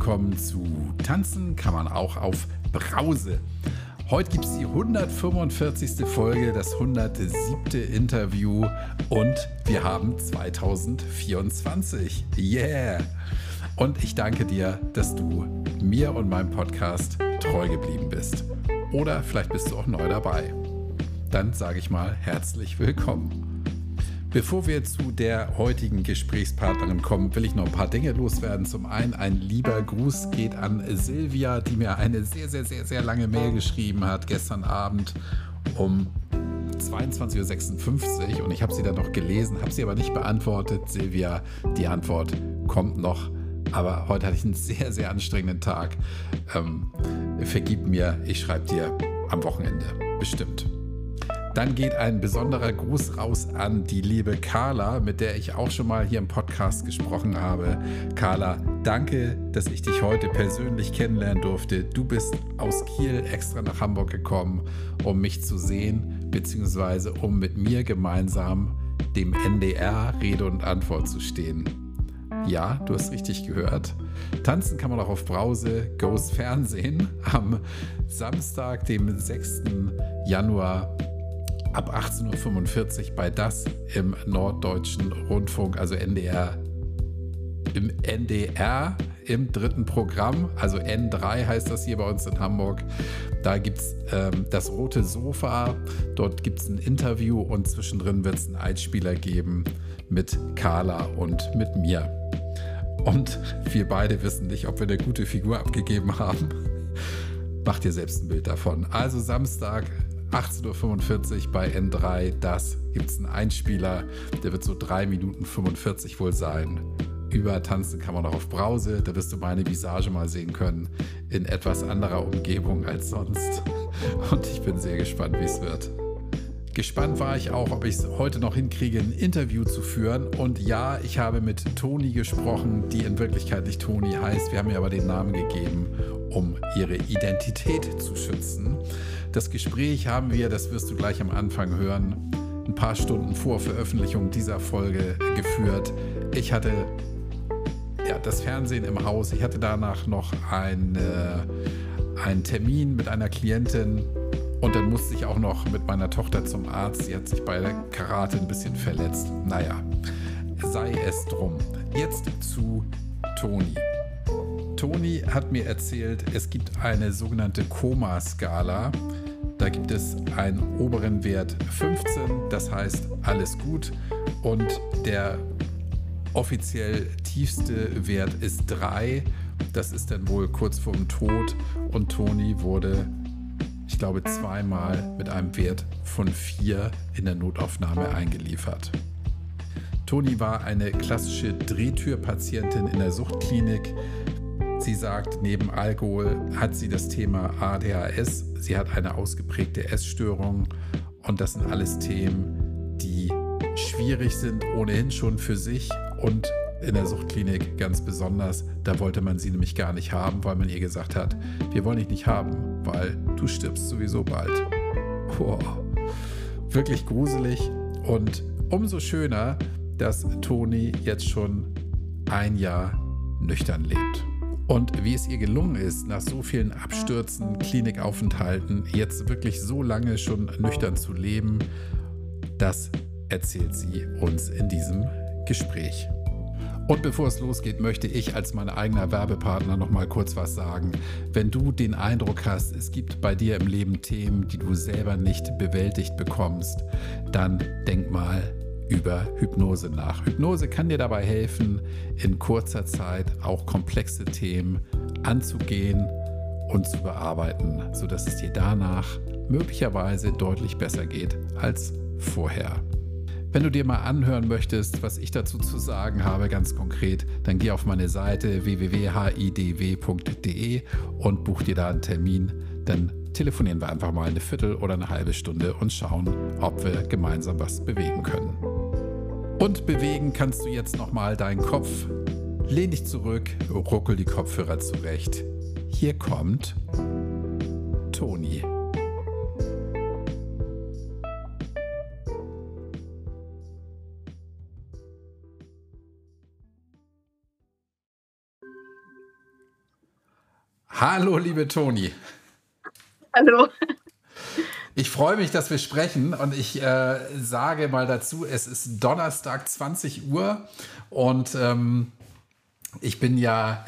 willkommen zu Tanzen kann man auch auf Brause. Heute gibt es die 145. Folge, das 107. Interview und wir haben 2024. Yeah! Und ich danke dir, dass du mir und meinem Podcast treu geblieben bist. Oder vielleicht bist du auch neu dabei. Dann sage ich mal herzlich willkommen. Bevor wir zu der heutigen Gesprächspartnerin kommen, will ich noch ein paar Dinge loswerden. Zum einen ein lieber Gruß geht an Silvia, die mir eine sehr, sehr, sehr, sehr lange Mail geschrieben hat gestern Abend um 22.56 Uhr und ich habe sie dann noch gelesen, habe sie aber nicht beantwortet. Silvia, die Antwort kommt noch. Aber heute hatte ich einen sehr, sehr anstrengenden Tag. Ähm, vergib mir, ich schreibe dir am Wochenende. Bestimmt. Dann geht ein besonderer Gruß raus an die liebe Carla, mit der ich auch schon mal hier im Podcast gesprochen habe. Carla, danke, dass ich dich heute persönlich kennenlernen durfte. Du bist aus Kiel extra nach Hamburg gekommen, um mich zu sehen, beziehungsweise um mit mir gemeinsam dem NDR Rede und Antwort zu stehen. Ja, du hast richtig gehört. Tanzen kann man auch auf Brause Goes Fernsehen am Samstag, dem 6. Januar ab 18.45 Uhr bei Das im Norddeutschen Rundfunk, also NDR. Im NDR im dritten Programm, also N3 heißt das hier bei uns in Hamburg. Da gibt es ähm, das rote Sofa, dort gibt es ein Interview und zwischendrin wird es einen Einspieler geben mit Carla und mit mir. Und wir beide wissen nicht, ob wir eine gute Figur abgegeben haben. Mach dir selbst ein Bild davon. Also Samstag, 18.45 Uhr bei N3. Das gibt es einen Einspieler, der wird so 3 Minuten 45 wohl sein. Über Tanzen kann man auch auf Brause, da wirst du meine Visage mal sehen können, in etwas anderer Umgebung als sonst. Und ich bin sehr gespannt, wie es wird. Gespannt war ich auch, ob ich es heute noch hinkriege, ein Interview zu führen. Und ja, ich habe mit Toni gesprochen, die in Wirklichkeit nicht Toni heißt. Wir haben ihr aber den Namen gegeben, um ihre Identität zu schützen. Das Gespräch haben wir, das wirst du gleich am Anfang hören, ein paar Stunden vor Veröffentlichung dieser Folge geführt. Ich hatte ja, das Fernsehen im Haus. Ich hatte danach noch ein, äh, einen Termin mit einer Klientin und dann musste ich auch noch mit meiner Tochter zum Arzt. Sie hat sich bei der Karate ein bisschen verletzt. Naja, sei es drum. Jetzt zu Toni. Toni hat mir erzählt, es gibt eine sogenannte Koma-Skala. Da gibt es einen oberen Wert 15, das heißt alles gut. Und der offiziell tiefste Wert ist 3. Das ist dann wohl kurz vorm Tod. Und Toni wurde, ich glaube, zweimal mit einem Wert von 4 in der Notaufnahme eingeliefert. Toni war eine klassische Drehtürpatientin in der Suchtklinik. Sie sagt, neben Alkohol hat sie das Thema ADHS, sie hat eine ausgeprägte Essstörung und das sind alles Themen, die schwierig sind, ohnehin schon für sich und in der Suchtklinik ganz besonders. Da wollte man sie nämlich gar nicht haben, weil man ihr gesagt hat, wir wollen dich nicht haben, weil du stirbst sowieso bald. Oh, wirklich gruselig und umso schöner, dass Toni jetzt schon ein Jahr nüchtern lebt. Und wie es ihr gelungen ist, nach so vielen Abstürzen, Klinikaufenthalten, jetzt wirklich so lange schon nüchtern zu leben, das erzählt sie uns in diesem Gespräch. Und bevor es losgeht, möchte ich als mein eigener Werbepartner noch mal kurz was sagen. Wenn du den Eindruck hast, es gibt bei dir im Leben Themen, die du selber nicht bewältigt bekommst, dann denk mal über Hypnose nach. Hypnose kann dir dabei helfen, in kurzer Zeit auch komplexe Themen anzugehen und zu bearbeiten, sodass es dir danach möglicherweise deutlich besser geht als vorher. Wenn du dir mal anhören möchtest, was ich dazu zu sagen habe, ganz konkret, dann geh auf meine Seite www.hidw.de und buch dir da einen Termin. Dann telefonieren wir einfach mal eine Viertel oder eine halbe Stunde und schauen, ob wir gemeinsam was bewegen können. Und bewegen kannst du jetzt nochmal deinen Kopf. Lehn dich zurück, ruckel die Kopfhörer zurecht. Hier kommt Toni. Hallo, liebe Toni. Hallo. Ich freue mich, dass wir sprechen und ich äh, sage mal dazu, es ist Donnerstag 20 Uhr und ähm, ich bin ja,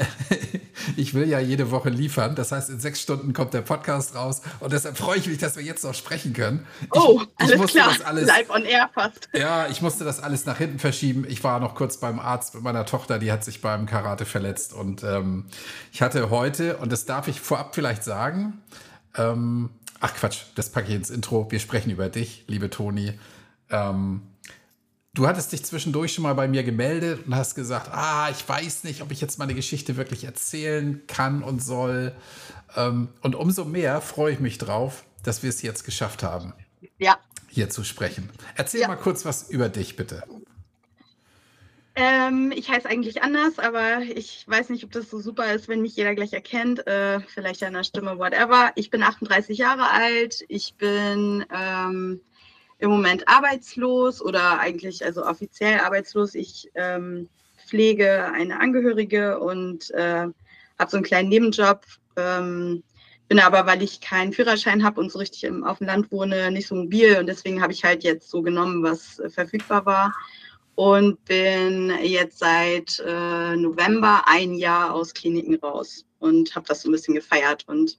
ich will ja jede Woche liefern. Das heißt, in sechs Stunden kommt der Podcast raus und deshalb freue ich mich, dass wir jetzt noch sprechen können. Ich, oh, alles ich klar. Alles, Live on air fast. Ja, ich musste das alles nach hinten verschieben. Ich war noch kurz beim Arzt mit meiner Tochter, die hat sich beim Karate verletzt und ähm, ich hatte heute, und das darf ich vorab vielleicht sagen, ähm, ach Quatsch, das packe ich ins Intro. Wir sprechen über dich, liebe Toni. Ähm, Du hattest dich zwischendurch schon mal bei mir gemeldet und hast gesagt, ah, ich weiß nicht, ob ich jetzt meine Geschichte wirklich erzählen kann und soll. Ähm, und umso mehr freue ich mich drauf, dass wir es jetzt geschafft haben, ja. hier zu sprechen. Erzähl ja. mal kurz was über dich, bitte. Ähm, ich heiße eigentlich anders, aber ich weiß nicht, ob das so super ist, wenn mich jeder gleich erkennt. Äh, vielleicht an der Stimme, whatever. Ich bin 38 Jahre alt. Ich bin ähm, im Moment arbeitslos oder eigentlich also offiziell arbeitslos. Ich ähm, pflege eine Angehörige und äh, habe so einen kleinen Nebenjob. Ähm, bin aber, weil ich keinen Führerschein habe und so richtig im, auf dem Land wohne, nicht so mobil und deswegen habe ich halt jetzt so genommen, was äh, verfügbar war und bin jetzt seit äh, November ein Jahr aus Kliniken raus und habe das so ein bisschen gefeiert und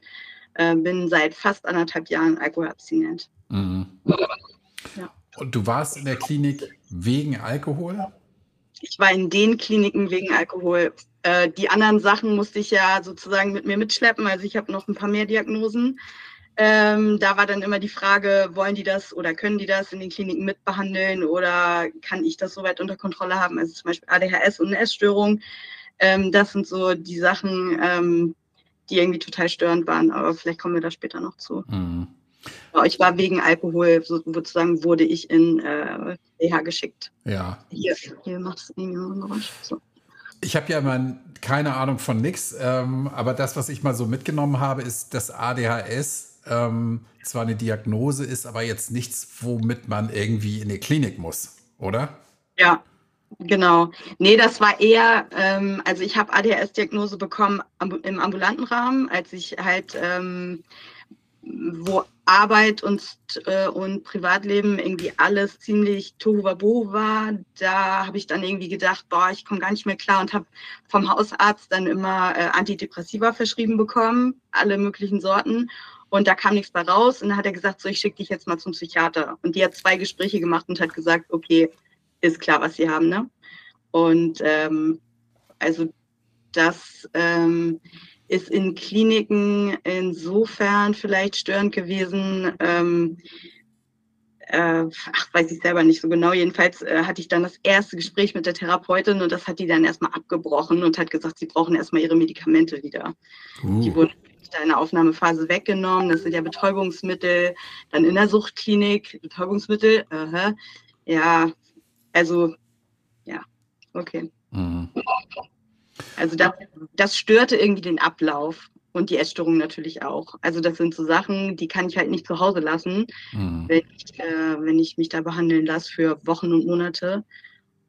äh, bin seit fast anderthalb Jahren alkoholabstinent. Mhm. Ja. Und du warst in der Klinik wegen Alkohol? Ich war in den Kliniken wegen Alkohol. Äh, die anderen Sachen musste ich ja sozusagen mit mir mitschleppen. Also ich habe noch ein paar mehr Diagnosen. Ähm, da war dann immer die Frage, wollen die das oder können die das in den Kliniken mitbehandeln oder kann ich das soweit unter Kontrolle haben? Also zum Beispiel ADHS und eine Essstörung. Ähm, das sind so die Sachen, ähm, die irgendwie total störend waren, aber vielleicht kommen wir da später noch zu. Mhm. Ich war wegen Alkohol, sozusagen wurde ich in äh, EH geschickt. Ja. Hier, hier macht es irgendwie ein Geräusch. So. Ich habe ja mal keine Ahnung von nichts, ähm, aber das, was ich mal so mitgenommen habe, ist, dass ADHS ähm, zwar eine Diagnose ist, aber jetzt nichts, womit man irgendwie in die Klinik muss, oder? Ja, Genau. Nee, das war eher, ähm, also ich habe ADHS-Diagnose bekommen im ambulanten Rahmen, als ich halt ähm, wo Arbeit und, äh, und Privatleben irgendwie alles ziemlich tohuwabohu war, da habe ich dann irgendwie gedacht, boah, ich komme gar nicht mehr klar und habe vom Hausarzt dann immer äh, Antidepressiva verschrieben bekommen, alle möglichen Sorten. Und da kam nichts bei raus. Und dann hat er gesagt, so, ich schicke dich jetzt mal zum Psychiater. Und die hat zwei Gespräche gemacht und hat gesagt, okay, ist klar, was sie haben, ne? Und ähm, also das ähm, ist in Kliniken insofern vielleicht störend gewesen. Ähm, äh, ach, weiß ich selber nicht so genau. Jedenfalls äh, hatte ich dann das erste Gespräch mit der Therapeutin und das hat die dann erstmal abgebrochen und hat gesagt, sie brauchen erstmal ihre Medikamente wieder. Uh. Die wurden in der Aufnahmephase weggenommen. Das sind ja Betäubungsmittel. Dann in der Suchtklinik Betäubungsmittel. Uh Ja, also ja, okay. Mhm. Also das, das störte irgendwie den Ablauf und die Essstörung natürlich auch. Also das sind so Sachen, die kann ich halt nicht zu Hause lassen, mhm. wenn, ich, äh, wenn ich mich da behandeln lasse für Wochen und Monate.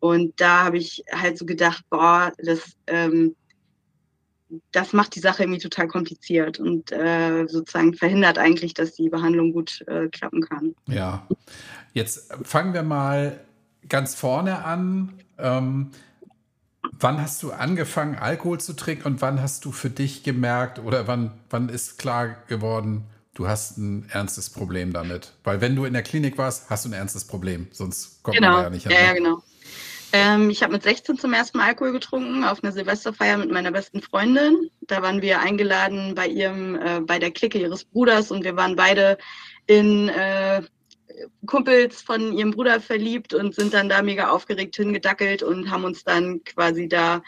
Und da habe ich halt so gedacht, boah, das, ähm, das macht die Sache irgendwie total kompliziert und äh, sozusagen verhindert eigentlich, dass die Behandlung gut äh, klappen kann. Ja, jetzt fangen wir mal ganz vorne an. Ähm, Wann hast du angefangen, Alkohol zu trinken und wann hast du für dich gemerkt oder wann, wann ist klar geworden, du hast ein ernstes Problem damit? Weil wenn du in der Klinik warst, hast du ein ernstes Problem, sonst kommt genau. man da ja nicht hin. Ja, ja, genau. Ähm, ich habe mit 16 zum ersten Mal Alkohol getrunken auf einer Silvesterfeier mit meiner besten Freundin. Da waren wir eingeladen bei ihrem, äh, bei der Clique ihres Bruders und wir waren beide in äh, Kumpels von ihrem Bruder verliebt und sind dann da mega aufgeregt hingedackelt und haben uns dann quasi da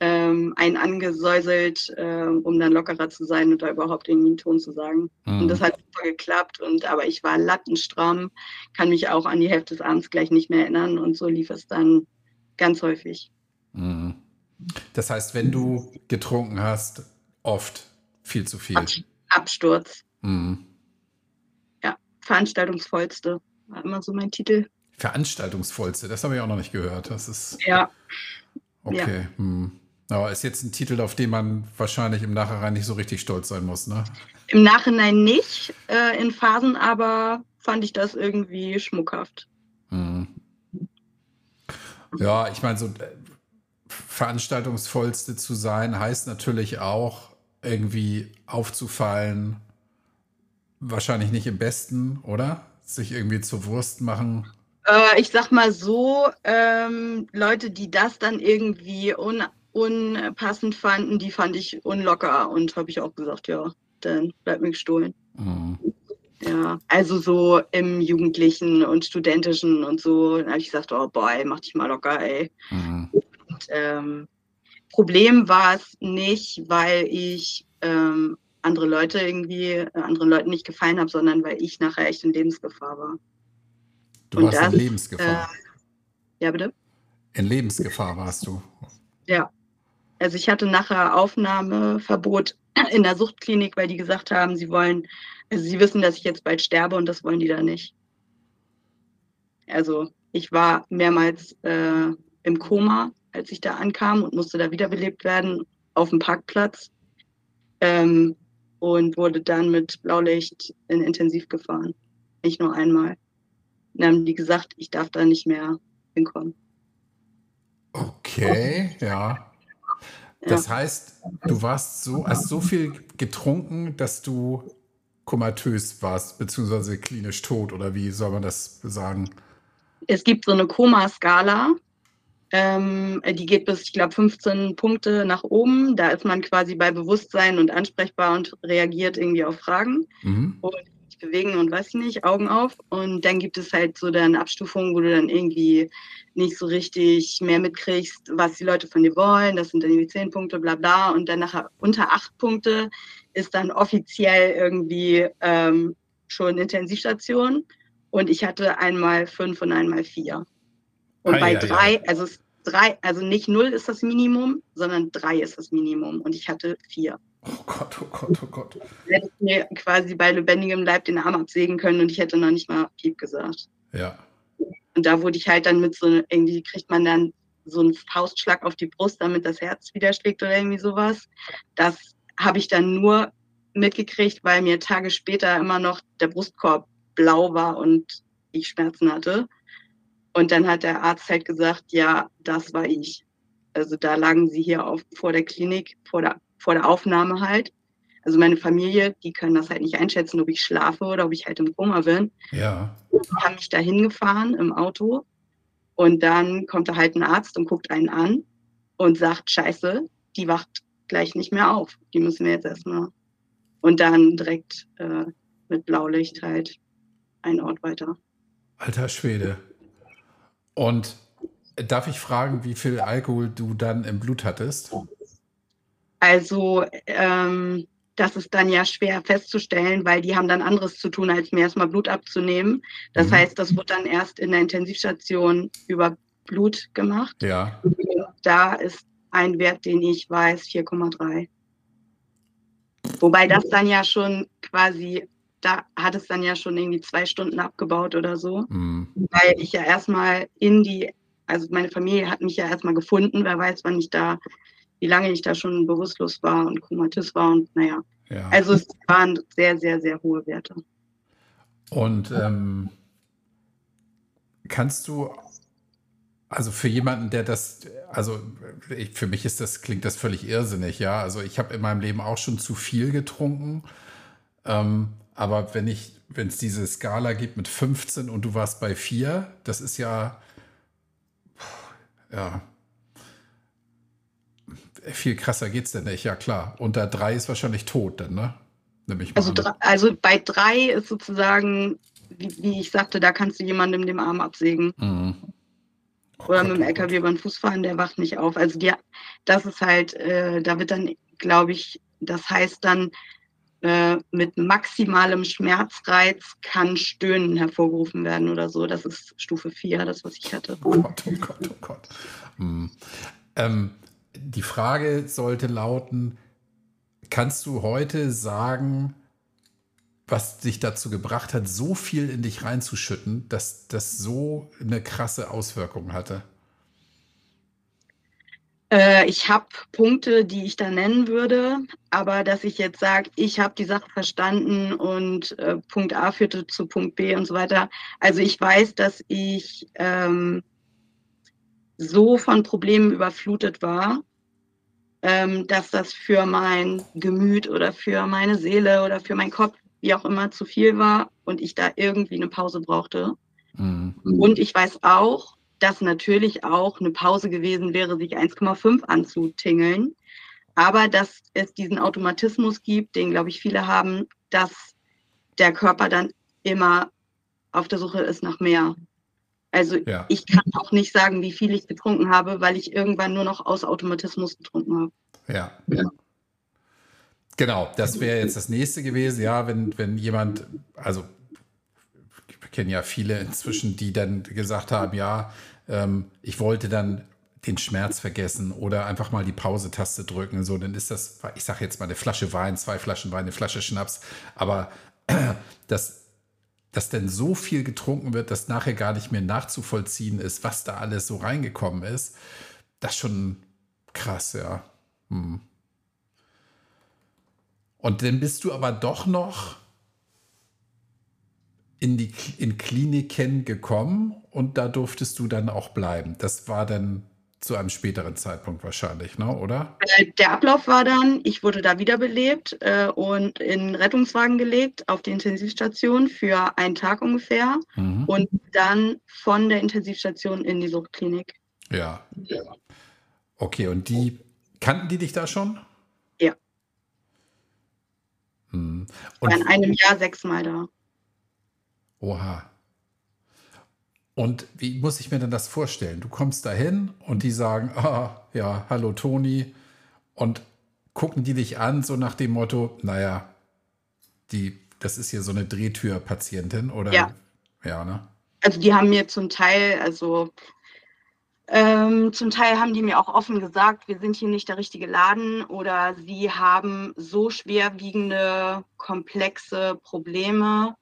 ähm, einen angesäuselt, äh, um dann lockerer zu sein und da überhaupt irgendwie einen Ton zu sagen. Mhm. Und das hat super geklappt. Und aber ich war lattenstramm, kann mich auch an die Hälfte des Abends gleich nicht mehr erinnern. Und so lief es dann ganz häufig. Mhm. Das heißt, wenn du getrunken hast, oft viel zu viel. Absturz. Mhm. Veranstaltungsvollste. War immer so mein Titel. Veranstaltungsvollste, das habe ich auch noch nicht gehört. Das ist. Ja. Okay. Ja. Hm. Aber ist jetzt ein Titel, auf den man wahrscheinlich im Nachhinein nicht so richtig stolz sein muss, ne? Im Nachhinein nicht, äh, in Phasen aber fand ich das irgendwie schmuckhaft. Mhm. Ja, ich meine, so äh, veranstaltungsvollste zu sein, heißt natürlich auch irgendwie aufzufallen. Wahrscheinlich nicht im besten, oder? Sich irgendwie zur Wurst machen. Äh, ich sag mal so, ähm, Leute, die das dann irgendwie un unpassend fanden, die fand ich unlocker und habe ich auch gesagt, ja, dann bleibt mir gestohlen. Mhm. Ja, also so im Jugendlichen und Studentischen und so, dann habe ich gesagt, oh boy, mach dich mal locker, ey. Mhm. Und, ähm, Problem war es nicht, weil ich ähm, andere Leute irgendwie, äh, anderen Leuten nicht gefallen habe, sondern weil ich nachher echt in Lebensgefahr war. Du und warst das, in Lebensgefahr. Äh, ja, bitte? In Lebensgefahr warst du. Ja. Also ich hatte nachher Aufnahmeverbot in der Suchtklinik, weil die gesagt haben, sie wollen, also sie wissen, dass ich jetzt bald sterbe und das wollen die da nicht. Also ich war mehrmals äh, im Koma, als ich da ankam und musste da wiederbelebt werden auf dem Parkplatz ähm, und wurde dann mit Blaulicht in Intensiv gefahren. Nicht nur einmal. Dann haben die gesagt, ich darf da nicht mehr hinkommen. Okay, ja. Das heißt, du warst so, hast so viel getrunken, dass du komatös warst, beziehungsweise klinisch tot, oder wie soll man das sagen? Es gibt so eine Koma-Skala. Ähm, die geht bis, ich glaube, 15 Punkte nach oben. Da ist man quasi bei Bewusstsein und ansprechbar und reagiert irgendwie auf Fragen. Mhm. Und bewegen und weiß nicht, Augen auf. Und dann gibt es halt so dann Abstufungen, wo du dann irgendwie nicht so richtig mehr mitkriegst, was die Leute von dir wollen. Das sind dann irgendwie zehn Punkte, bla bla. Und dann nachher unter acht Punkte ist dann offiziell irgendwie ähm, schon Intensivstation. Und ich hatte einmal fünf und einmal vier. Und ah, bei ja, drei, ja. also drei, also nicht null ist das Minimum, sondern drei ist das Minimum. Und ich hatte vier. Oh Gott, oh Gott, oh Gott. Ich hätte mir quasi bei lebendigem Leib den Arm absägen können und ich hätte noch nicht mal Piep gesagt. Ja. Und da wurde ich halt dann mit so, irgendwie kriegt man dann so einen Faustschlag auf die Brust, damit das Herz wieder schlägt oder irgendwie sowas. Das habe ich dann nur mitgekriegt, weil mir Tage später immer noch der Brustkorb blau war und ich Schmerzen hatte. Und dann hat der Arzt halt gesagt, ja, das war ich. Also da lagen sie hier auf, vor der Klinik, vor der vor der Aufnahme halt. Also meine Familie, die können das halt nicht einschätzen, ob ich schlafe oder ob ich halt im Koma bin. Ja. Die haben mich da hingefahren im Auto und dann kommt da halt ein Arzt und guckt einen an und sagt, scheiße, die wacht gleich nicht mehr auf. Die müssen wir jetzt erstmal. Und dann direkt äh, mit Blaulicht halt einen Ort weiter. Alter Schwede. Und darf ich fragen, wie viel Alkohol du dann im Blut hattest? Also ähm, das ist dann ja schwer festzustellen, weil die haben dann anderes zu tun, als mir erstmal Blut abzunehmen. Das mhm. heißt, das wird dann erst in der Intensivstation über Blut gemacht. Ja. Da ist ein Wert, den ich weiß, 4,3. Wobei das dann ja schon quasi, da hat es dann ja schon irgendwie zwei Stunden abgebaut oder so. Mhm. Weil ich ja erstmal in die, also meine Familie hat mich ja erstmal gefunden, wer weiß, wann ich da wie lange ich da schon bewusstlos war und komatis war und naja. Ja. Also es waren sehr, sehr, sehr hohe Werte. Und ähm, kannst du, also für jemanden, der das, also ich, für mich ist das, klingt das völlig irrsinnig, ja. Also ich habe in meinem Leben auch schon zu viel getrunken. Ähm, aber wenn ich, wenn es diese Skala gibt mit 15 und du warst bei 4, das ist ja, ja, viel krasser geht's denn nicht, ja klar. Unter drei ist wahrscheinlich tot dann, ne? also, also bei drei ist sozusagen, wie, wie, ich sagte, da kannst du jemandem den Arm absägen. Mhm. Oh Oder Gott, mit dem LKW über den Fuß fahren, der wacht nicht auf. Also ja, das ist halt, äh, da wird dann, glaube ich, das heißt dann, äh, mit maximalem Schmerzreiz kann Stöhnen hervorgerufen werden oder so. Das ist Stufe 4, das, was ich hatte. Oh Gott, oh Gott, oh Gott. Hm. Ähm, die Frage sollte lauten, kannst du heute sagen, was dich dazu gebracht hat, so viel in dich reinzuschütten, dass das so eine krasse Auswirkung hatte? Äh, ich habe Punkte, die ich da nennen würde, aber dass ich jetzt sage, ich habe die Sache verstanden und äh, Punkt A führte zu Punkt B und so weiter. Also ich weiß, dass ich ähm, so von Problemen überflutet war, ähm, dass das für mein Gemüt oder für meine Seele oder für meinen Kopf, wie auch immer, zu viel war und ich da irgendwie eine Pause brauchte. Mhm. Und ich weiß auch, dass natürlich auch eine Pause gewesen wäre, sich 1,5 anzutingeln. Aber dass es diesen Automatismus gibt, den, glaube ich, viele haben, dass der Körper dann immer auf der Suche ist nach mehr. Also ja. ich kann auch nicht sagen, wie viel ich getrunken habe, weil ich irgendwann nur noch aus Automatismus getrunken habe. Ja. ja. Genau, das wäre jetzt das nächste gewesen, ja, wenn, wenn jemand, also ich kenne ja viele inzwischen, die dann gesagt haben, ja, ähm, ich wollte dann den Schmerz vergessen oder einfach mal die Pause-Taste drücken. So, dann ist das, ich sage jetzt mal eine Flasche Wein, zwei Flaschen Wein, eine Flasche Schnaps, aber dass, dass denn so viel getrunken wird, dass nachher gar nicht mehr nachzuvollziehen ist, was da alles so reingekommen ist, das schon krass, ja. Hm. Und dann bist du aber doch noch in die in Kliniken gekommen und da durftest du dann auch bleiben. Das war dann zu einem späteren Zeitpunkt wahrscheinlich, ne, oder? Äh, der Ablauf war dann, ich wurde da wiederbelebt äh, und in Rettungswagen gelegt auf die Intensivstation für einen Tag ungefähr mhm. und dann von der Intensivstation in die Suchtklinik. Ja. ja. Okay, und die kannten die dich da schon? Ja. Hm. Und in einem Jahr sechsmal da. Oha. Und wie muss ich mir denn das vorstellen? Du kommst dahin und die sagen, ah, ja, hallo Toni. Und gucken die dich an, so nach dem Motto, naja, die, das ist hier so eine Drehtür-Patientin, oder? Ja. Ja, ne? Also die haben mir zum Teil, also ähm, zum Teil haben die mir auch offen gesagt, wir sind hier nicht der richtige Laden oder sie haben so schwerwiegende, komplexe Probleme,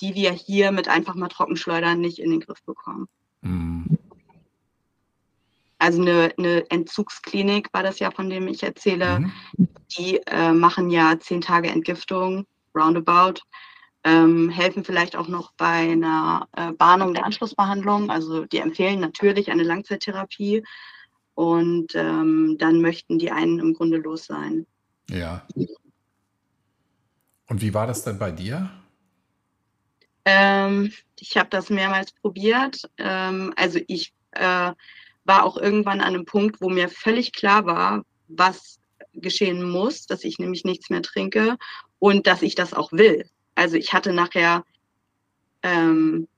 die wir hier mit einfach mal Trockenschleudern nicht in den Griff bekommen. Mhm. Also eine, eine, Entzugsklinik war das ja, von dem ich erzähle. Mhm. Die äh, machen ja zehn Tage Entgiftung, roundabout, ähm, helfen vielleicht auch noch bei einer äh, Bahnung der Anschlussbehandlung. Also die empfehlen natürlich eine Langzeittherapie und ähm, dann möchten die einen im Grunde los sein. Ja. Und wie war das denn bei dir? Ähm, ich habe das mehrmals probiert. Ähm, also ich äh, war auch irgendwann an einem Punkt, wo mir völlig klar war, was geschehen muss, dass ich nämlich nichts mehr trinke und dass ich das auch will. Also ich hatte nachher ähm,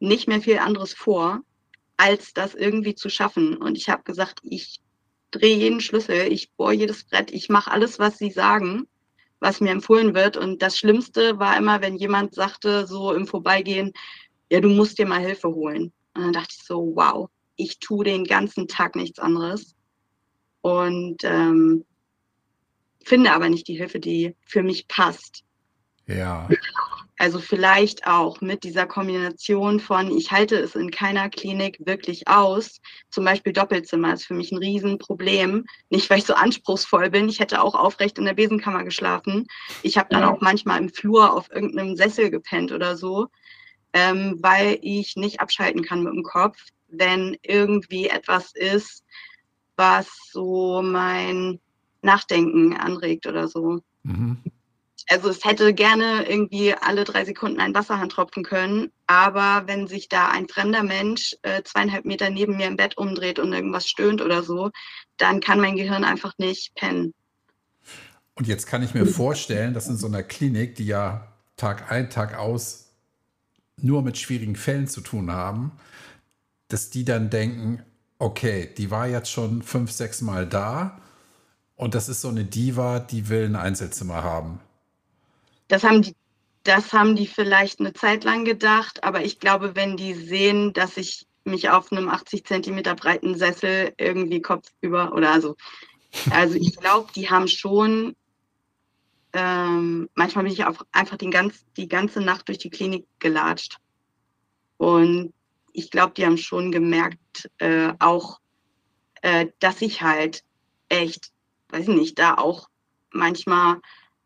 nicht mehr viel anderes vor, als das irgendwie zu schaffen. Und ich habe gesagt, ich drehe jeden Schlüssel, ich bohre jedes Brett, ich mache alles, was sie sagen was mir empfohlen wird. Und das Schlimmste war immer, wenn jemand sagte, so im Vorbeigehen, ja, du musst dir mal Hilfe holen. Und dann dachte ich so, wow, ich tue den ganzen Tag nichts anderes. Und ähm, finde aber nicht die Hilfe, die für mich passt. Ja. Also vielleicht auch mit dieser Kombination von, ich halte es in keiner Klinik wirklich aus. Zum Beispiel Doppelzimmer ist für mich ein Riesenproblem. Nicht, weil ich so anspruchsvoll bin. Ich hätte auch aufrecht in der Besenkammer geschlafen. Ich habe dann auch manchmal im Flur auf irgendeinem Sessel gepennt oder so, ähm, weil ich nicht abschalten kann mit dem Kopf, wenn irgendwie etwas ist, was so mein Nachdenken anregt oder so. Mhm also es hätte gerne irgendwie alle drei Sekunden ein Wasserhahn tropfen können, aber wenn sich da ein fremder Mensch äh, zweieinhalb Meter neben mir im Bett umdreht und irgendwas stöhnt oder so, dann kann mein Gehirn einfach nicht pennen. Und jetzt kann ich mir vorstellen, dass in so einer Klinik, die ja Tag ein, Tag aus nur mit schwierigen Fällen zu tun haben, dass die dann denken, okay, die war jetzt schon fünf, sechs Mal da und das ist so eine Diva, die will ein Einzelzimmer haben. Das haben die, das haben die vielleicht eine Zeit lang gedacht, aber ich glaube, wenn die sehen, dass ich mich auf einem 80 Zentimeter breiten Sessel irgendwie kopfüber oder also, also ich glaube, die haben schon, ähm, manchmal bin ich auch einfach den ganz, die ganze Nacht durch die Klinik gelatscht. Und ich glaube, die haben schon gemerkt, äh, auch äh, dass ich halt echt, weiß ich nicht, da auch manchmal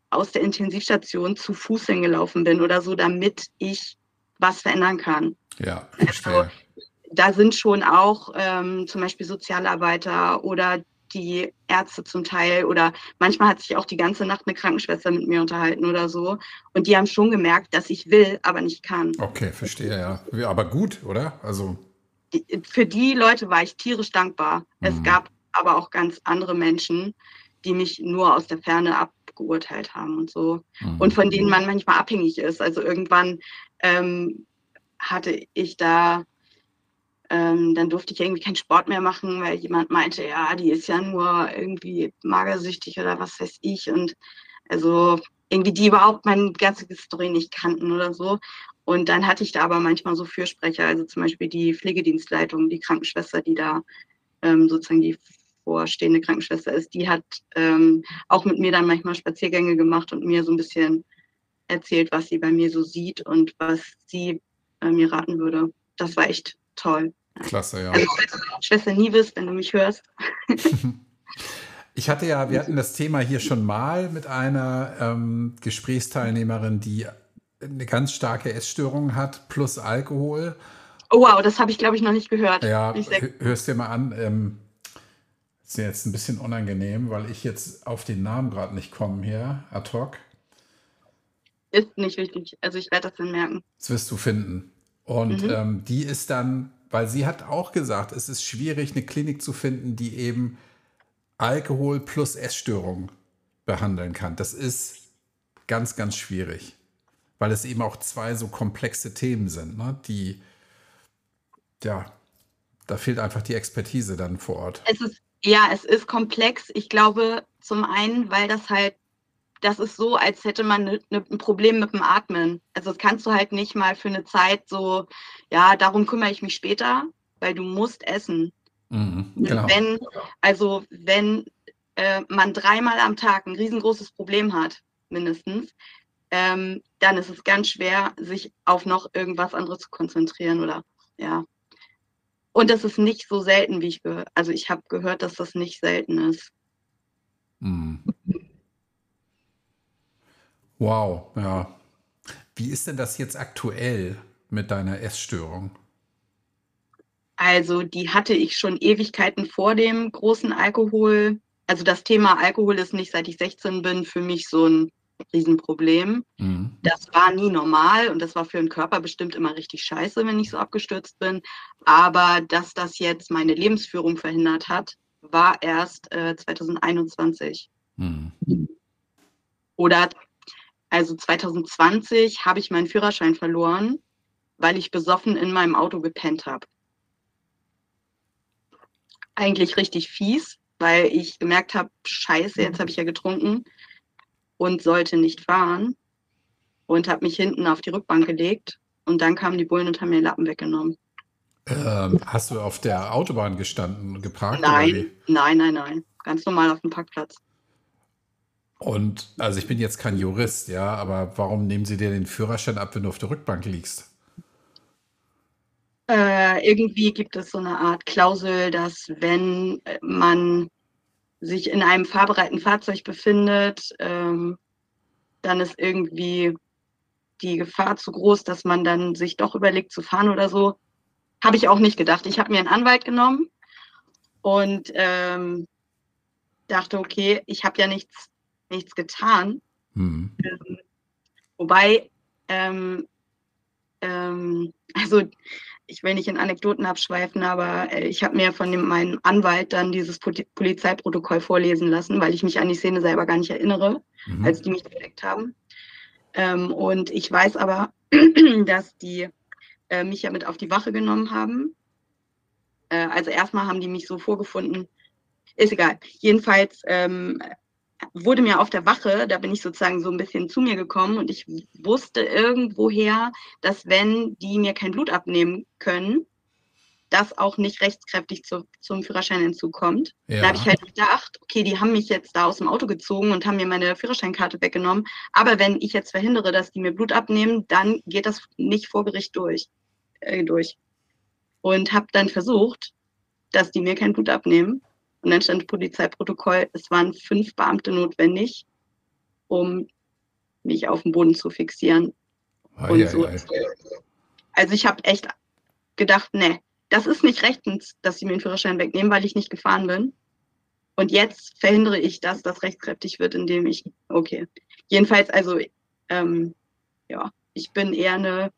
aus der Intensivstation zu Fuß hingelaufen bin oder so, damit ich was verändern kann. Ja, also, verstehe. Also, da sind schon auch ähm, zum Beispiel Sozialarbeiter oder die Ärzte zum Teil oder manchmal hat sich auch die ganze Nacht eine Krankenschwester mit mir unterhalten oder so. Und die haben schon gemerkt, dass ich will, aber nicht kann. Okay, verstehe, ja. Aber gut, oder? Also. Für die Leute war ich tierisch dankbar. Mhm. Es gab aber auch ganz andere Menschen, die mich nur aus der Ferne abgeurteilt haben und so. Mhm. Und von denen man manchmal abhängig ist. Also irgendwann ähm, hatte ich da ähm, dann durfte ich irgendwie keinen Sport mehr machen, weil jemand meinte, ja, die ist ja nur irgendwie magersüchtig oder was weiß ich. Und also irgendwie die überhaupt meine ganze Story nicht kannten oder so. Und dann hatte ich da aber manchmal so Fürsprecher, also zum Beispiel die Pflegedienstleitung, die Krankenschwester, die da ähm, sozusagen die vorstehende Krankenschwester ist, die hat ähm, auch mit mir dann manchmal Spaziergänge gemacht und mir so ein bisschen erzählt, was sie bei mir so sieht und was sie äh, mir raten würde. Das war echt toll. Klasse, ja. Also, Schwester Nieves, wenn du mich hörst. Ich hatte ja, wir hatten das Thema hier schon mal mit einer ähm, Gesprächsteilnehmerin, die eine ganz starke Essstörung hat, plus Alkohol. Oh wow, das habe ich, glaube ich, noch nicht gehört. Ja, hörst dir mal an. Ähm, ist jetzt ein bisschen unangenehm, weil ich jetzt auf den Namen gerade nicht komme hier, ad hoc. Ist nicht wichtig. Also ich werde das dann merken. Das wirst du finden. Und mhm. ähm, die ist dann weil sie hat auch gesagt, es ist schwierig, eine Klinik zu finden, die eben Alkohol plus Essstörung behandeln kann. Das ist ganz, ganz schwierig, weil es eben auch zwei so komplexe Themen sind, ne? die, ja, da fehlt einfach die Expertise dann vor Ort. Es ist, ja, es ist komplex. Ich glaube, zum einen, weil das halt das ist so, als hätte man ne, ne, ein Problem mit dem Atmen. Also das kannst du halt nicht mal für eine Zeit so, ja, darum kümmere ich mich später, weil du musst essen. Mhm, genau. Wenn, also wenn äh, man dreimal am Tag ein riesengroßes Problem hat, mindestens, ähm, dann ist es ganz schwer, sich auf noch irgendwas anderes zu konzentrieren oder ja. Und das ist nicht so selten, wie ich gehört. Also ich habe gehört, dass das nicht selten ist. Mhm. Wow, ja. Wie ist denn das jetzt aktuell mit deiner Essstörung? Also die hatte ich schon Ewigkeiten vor dem großen Alkohol. Also das Thema Alkohol ist nicht, seit ich 16 bin, für mich so ein Riesenproblem. Mhm. Das war nie normal und das war für den Körper bestimmt immer richtig scheiße, wenn ich so abgestürzt bin. Aber dass das jetzt meine Lebensführung verhindert hat, war erst äh, 2021. Mhm. Oder also 2020 habe ich meinen Führerschein verloren, weil ich besoffen in meinem Auto gepennt habe. Eigentlich richtig fies, weil ich gemerkt habe, scheiße, jetzt habe ich ja getrunken und sollte nicht fahren und habe mich hinten auf die Rückbank gelegt und dann kamen die Bullen und haben mir den Lappen weggenommen. Ähm, hast du auf der Autobahn gestanden und geparkt? Nein, nein, nein, nein. Ganz normal auf dem Parkplatz. Und also ich bin jetzt kein Jurist, ja, aber warum nehmen sie dir den Führerschein ab, wenn du auf der Rückbank liegst? Äh, irgendwie gibt es so eine Art Klausel, dass wenn man sich in einem fahrbereiten Fahrzeug befindet, ähm, dann ist irgendwie die Gefahr zu groß, dass man dann sich doch überlegt zu fahren oder so. Habe ich auch nicht gedacht. Ich habe mir einen Anwalt genommen und ähm, dachte, okay, ich habe ja nichts nichts getan. Mhm. Ähm, wobei, ähm, ähm, also ich will nicht in Anekdoten abschweifen, aber äh, ich habe mir von dem, meinem Anwalt dann dieses Polizeiprotokoll vorlesen lassen, weil ich mich an die Szene selber gar nicht erinnere, mhm. als die mich entdeckt haben. Ähm, und ich weiß aber, dass die äh, mich ja mit auf die Wache genommen haben. Äh, also erstmal haben die mich so vorgefunden, ist egal. Jedenfalls ähm, wurde mir auf der Wache, da bin ich sozusagen so ein bisschen zu mir gekommen und ich wusste irgendwoher, dass wenn die mir kein Blut abnehmen können, das auch nicht rechtskräftig zu, zum Führerschein hinzukommt. Ja. Da habe ich halt gedacht, okay, die haben mich jetzt da aus dem Auto gezogen und haben mir meine Führerscheinkarte weggenommen. Aber wenn ich jetzt verhindere, dass die mir Blut abnehmen, dann geht das nicht vor Gericht durch. Äh, durch. Und habe dann versucht, dass die mir kein Blut abnehmen Und dann stand Polizeiprotokoll, es waren fünf Beamte notwendig, um mich auf dem Boden zu fixieren. Ei, und so. Ei, ei. Also ich habe echt gedacht, nee, das ist nicht rechtens, dass sie mir den Führerschein wegnehmen, weil ich nicht gefahren bin. Und jetzt verhindere ich, dass das rechtskräftig wird, indem ich, okay. Jedenfalls, also, ähm, ja, ich bin eher eine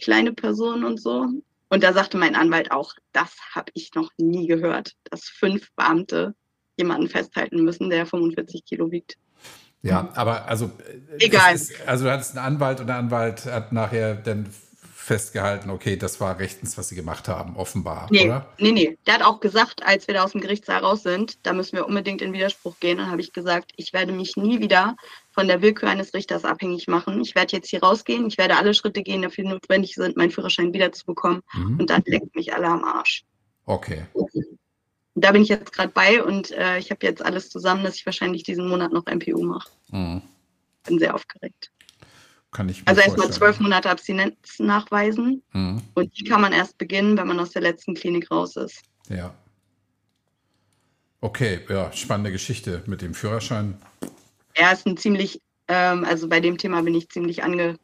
kleine Person und so. Und da sagte mein Anwalt auch, das habe ich noch nie gehört, dass fünf Beamte jemanden festhalten müssen, der 45 Kilo wiegt. Ja, aber also. Egal. Ist, also, du hattest einen Anwalt und der Anwalt hat nachher dann festgehalten, okay, das war rechtens, was sie gemacht haben, offenbar, nee, oder? Nee, nee. Der hat auch gesagt, als wir da aus dem Gerichtssaal raus sind, da müssen wir unbedingt in Widerspruch gehen. Dann habe ich gesagt, ich werde mich nie wieder von der Willkür eines Richters abhängig machen. Ich werde jetzt hier rausgehen, ich werde alle Schritte gehen, die dafür notwendig sind, meinen Führerschein wiederzubekommen. Mhm. Und dann leckt mich alle am Arsch. Okay. Da bin ich jetzt gerade bei und äh, ich habe jetzt alles zusammen, dass ich wahrscheinlich diesen Monat noch MPU mache. Mhm. Bin sehr aufgeregt. Kann ich also erstmal zwölf Monate Abstinenz nachweisen mhm. und die kann man erst beginnen, wenn man aus der letzten Klinik raus ist. Ja. Okay, ja, spannende Geschichte mit dem Führerschein. Er ist ein ziemlich, ähm, also bei dem Thema bin ich ziemlich angefasst,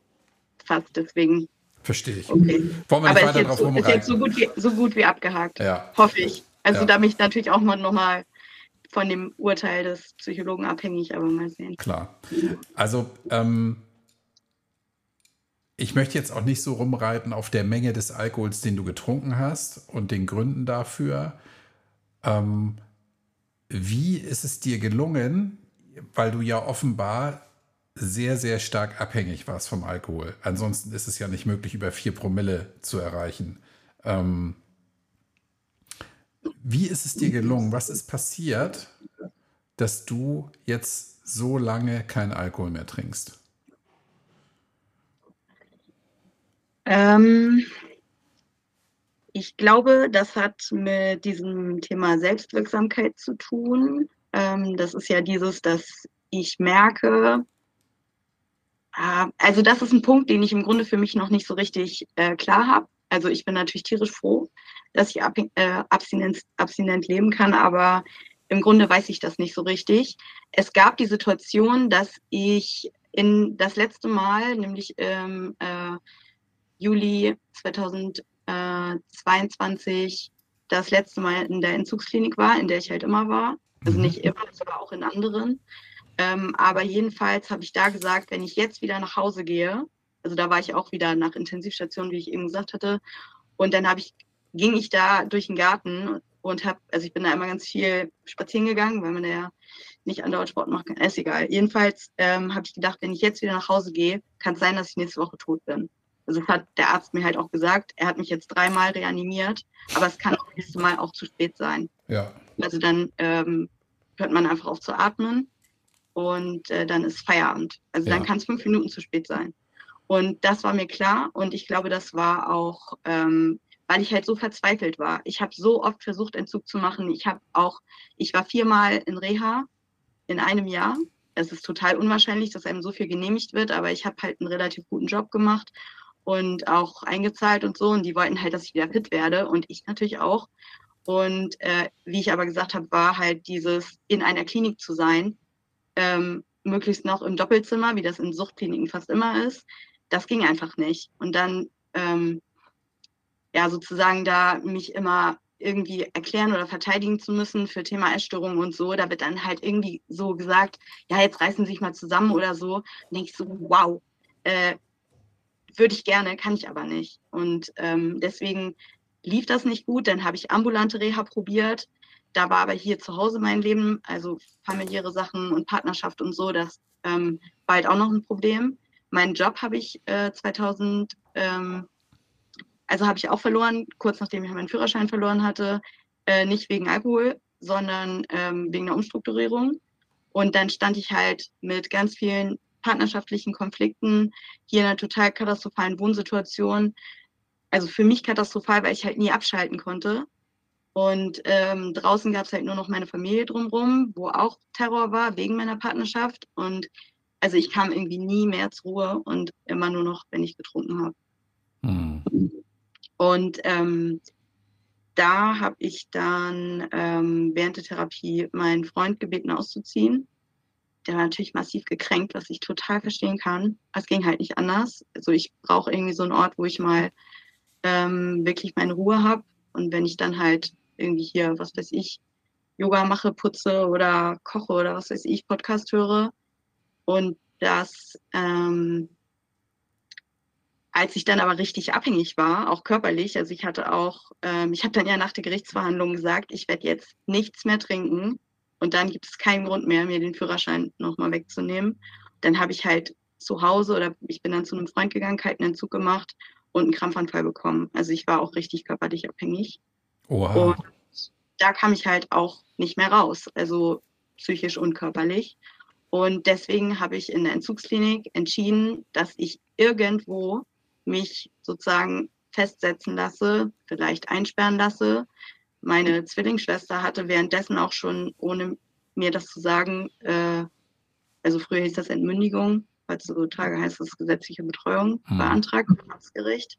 deswegen. Verstehe ich. Okay. Wollen wir nicht Aber weiter drauf so, ist jetzt so gut, wie, so gut wie abgehakt. Ja. Hoffe ich. Also ja. da bin ich natürlich auch mal nochmal von dem Urteil des Psychologen abhängig, aber mal sehen. Klar. Also ähm, ich möchte jetzt auch nicht so rumreiten auf der Menge des Alkohols, den du getrunken hast und den Gründen dafür. Ähm, wie ist es dir gelungen, weil du ja offenbar sehr, sehr stark abhängig warst vom Alkohol. Ansonsten ist es ja nicht möglich, über vier Promille zu erreichen. Ähm, wie ist es dir gelungen? Was ist passiert, dass du jetzt so lange keinen Alkohol mehr trinkst? Ähm, ich glaube, das hat mit diesem Thema Selbstwirksamkeit zu tun. Ähm, das ist ja dieses, dass ich merke, äh, also das ist ein Punkt, den ich im Grunde für mich noch nicht so richtig äh, klar habe. Also ich bin natürlich tierisch froh, dass ich ab, äh, abstinent, abstinent leben kann, aber im Grunde weiß ich das nicht so richtig. Es gab die Situation, dass ich in das letzte Mal, nämlich ähm, äh, Juli 2022 das letzte Mal in der Entzugsklinik war, in der ich halt immer war. Also mhm. nicht immer, aber auch in anderen. Ähm, aber jedenfalls habe ich da gesagt, wenn ich jetzt wieder nach Hause gehe, also da war ich auch wieder nach Intensivstation, wie ich eben gesagt hatte, und dann habe ich, ging ich da durch den Garten und habe, also ich bin da immer ganz viel spazieren gegangen, weil man ja nicht andauernd Sport machen kann. Ist egal. Jedenfalls ähm, habe ich gedacht, wenn ich jetzt wieder nach Hause gehe, kann es sein, dass ich nächste Woche tot bin. Also das hat der Arzt mir halt auch gesagt. Er hat mich jetzt dreimal reanimiert, aber es kann auch nächste Mal auch zu spät sein. Ja. Also dann ähm, hört man einfach auf zu atmen und äh, dann ist Feierabend. Also ja. dann kann es fünf Minuten zu spät sein. Und das war mir klar und ich glaube, das war auch, ähm, weil ich halt so verzweifelt war. Ich habe so oft versucht, Entzug zu machen. Ich habe auch, ich war viermal in Reha in einem Jahr. Es ist total unwahrscheinlich, dass einem so viel genehmigt wird, aber ich habe halt einen relativ guten Job gemacht und auch eingezahlt und so. Und die wollten halt, dass ich wieder fit werde und ich natürlich auch. Und äh, wie ich aber gesagt habe, war halt dieses in einer Klinik zu sein, ähm, möglichst noch im Doppelzimmer, wie das in Suchtkliniken fast immer ist. Das ging einfach nicht. Und dann ähm, ja sozusagen da mich immer irgendwie erklären oder verteidigen zu müssen für Thema Essstörungen und so. Da wird dann halt irgendwie so gesagt, ja, jetzt reißen Sie sich mal zusammen oder so. Und denke ich so, wow, äh, würde ich gerne, kann ich aber nicht. Und ähm, deswegen lief das nicht gut. Dann habe ich ambulante Reha probiert. Da war aber hier zu Hause mein Leben, also familiäre Sachen und Partnerschaft und so, das ähm, war halt auch noch ein Problem. Meinen Job habe ich äh, 2000, ähm, also habe ich auch verloren, kurz nachdem ich meinen Führerschein verloren hatte. Äh, nicht wegen Alkohol, sondern ähm, wegen der Umstrukturierung. Und dann stand ich halt mit ganz vielen partnerschaftlichen Konflikten, hier in einer total katastrophalen Wohnsituation. Also für mich katastrophal, weil ich halt nie abschalten konnte. Und ähm, draußen gab es halt nur noch meine Familie drumherum, wo auch Terror war wegen meiner Partnerschaft. Und also ich kam irgendwie nie mehr zur Ruhe und immer nur noch, wenn ich getrunken habe. Mhm. Und ähm, da habe ich dann ähm, während der Therapie meinen Freund gebeten auszuziehen. Der war natürlich massiv gekränkt, was ich total verstehen kann. Es ging halt nicht anders. Also ich brauche irgendwie so einen Ort, wo ich mal ähm, wirklich meine Ruhe habe. Und wenn ich dann halt irgendwie hier, was weiß ich, Yoga mache, putze oder koche oder was weiß ich, Podcast höre. Und das, ähm, als ich dann aber richtig abhängig war, auch körperlich, also ich hatte auch, ähm, ich habe dann ja nach der Gerichtsverhandlung gesagt, ich werde jetzt nichts mehr trinken und dann gibt es keinen Grund mehr, mir den Führerschein nochmal wegzunehmen. Dann habe ich halt zu Hause oder ich bin dann zu einem Freund gegangen, kalten Entzug gemacht und einen Krampfanfall bekommen. Also ich war auch richtig körperlich abhängig. Oha. Und da kam ich halt auch nicht mehr raus, also psychisch und körperlich. Und deswegen habe ich in der Entzugsklinik entschieden, dass ich irgendwo mich sozusagen festsetzen lasse, vielleicht einsperren lasse. Meine Zwillingsschwester hatte währenddessen auch schon, ohne mir das zu sagen, äh, also früher hieß das Entmündigung, heutzutage heißt das gesetzliche Betreuung, mhm. beantragt vom Amtsgericht,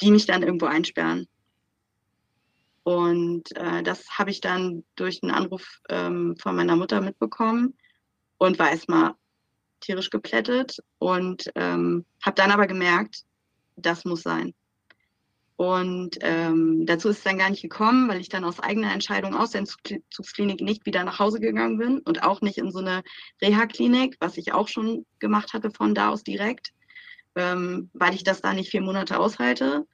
die mich dann irgendwo einsperren. Und äh, das habe ich dann durch einen Anruf ähm, von meiner Mutter mitbekommen und war erstmal tierisch geplättet und ähm, habe dann aber gemerkt, das muss sein. Und ähm, dazu ist es dann gar nicht gekommen, weil ich dann aus eigener Entscheidung aus der Entzugsklinik nicht wieder nach Hause gegangen bin und auch nicht in so eine Reha-Klinik, was ich auch schon gemacht hatte von da aus direkt, ähm, weil ich das da nicht vier Monate aushalte,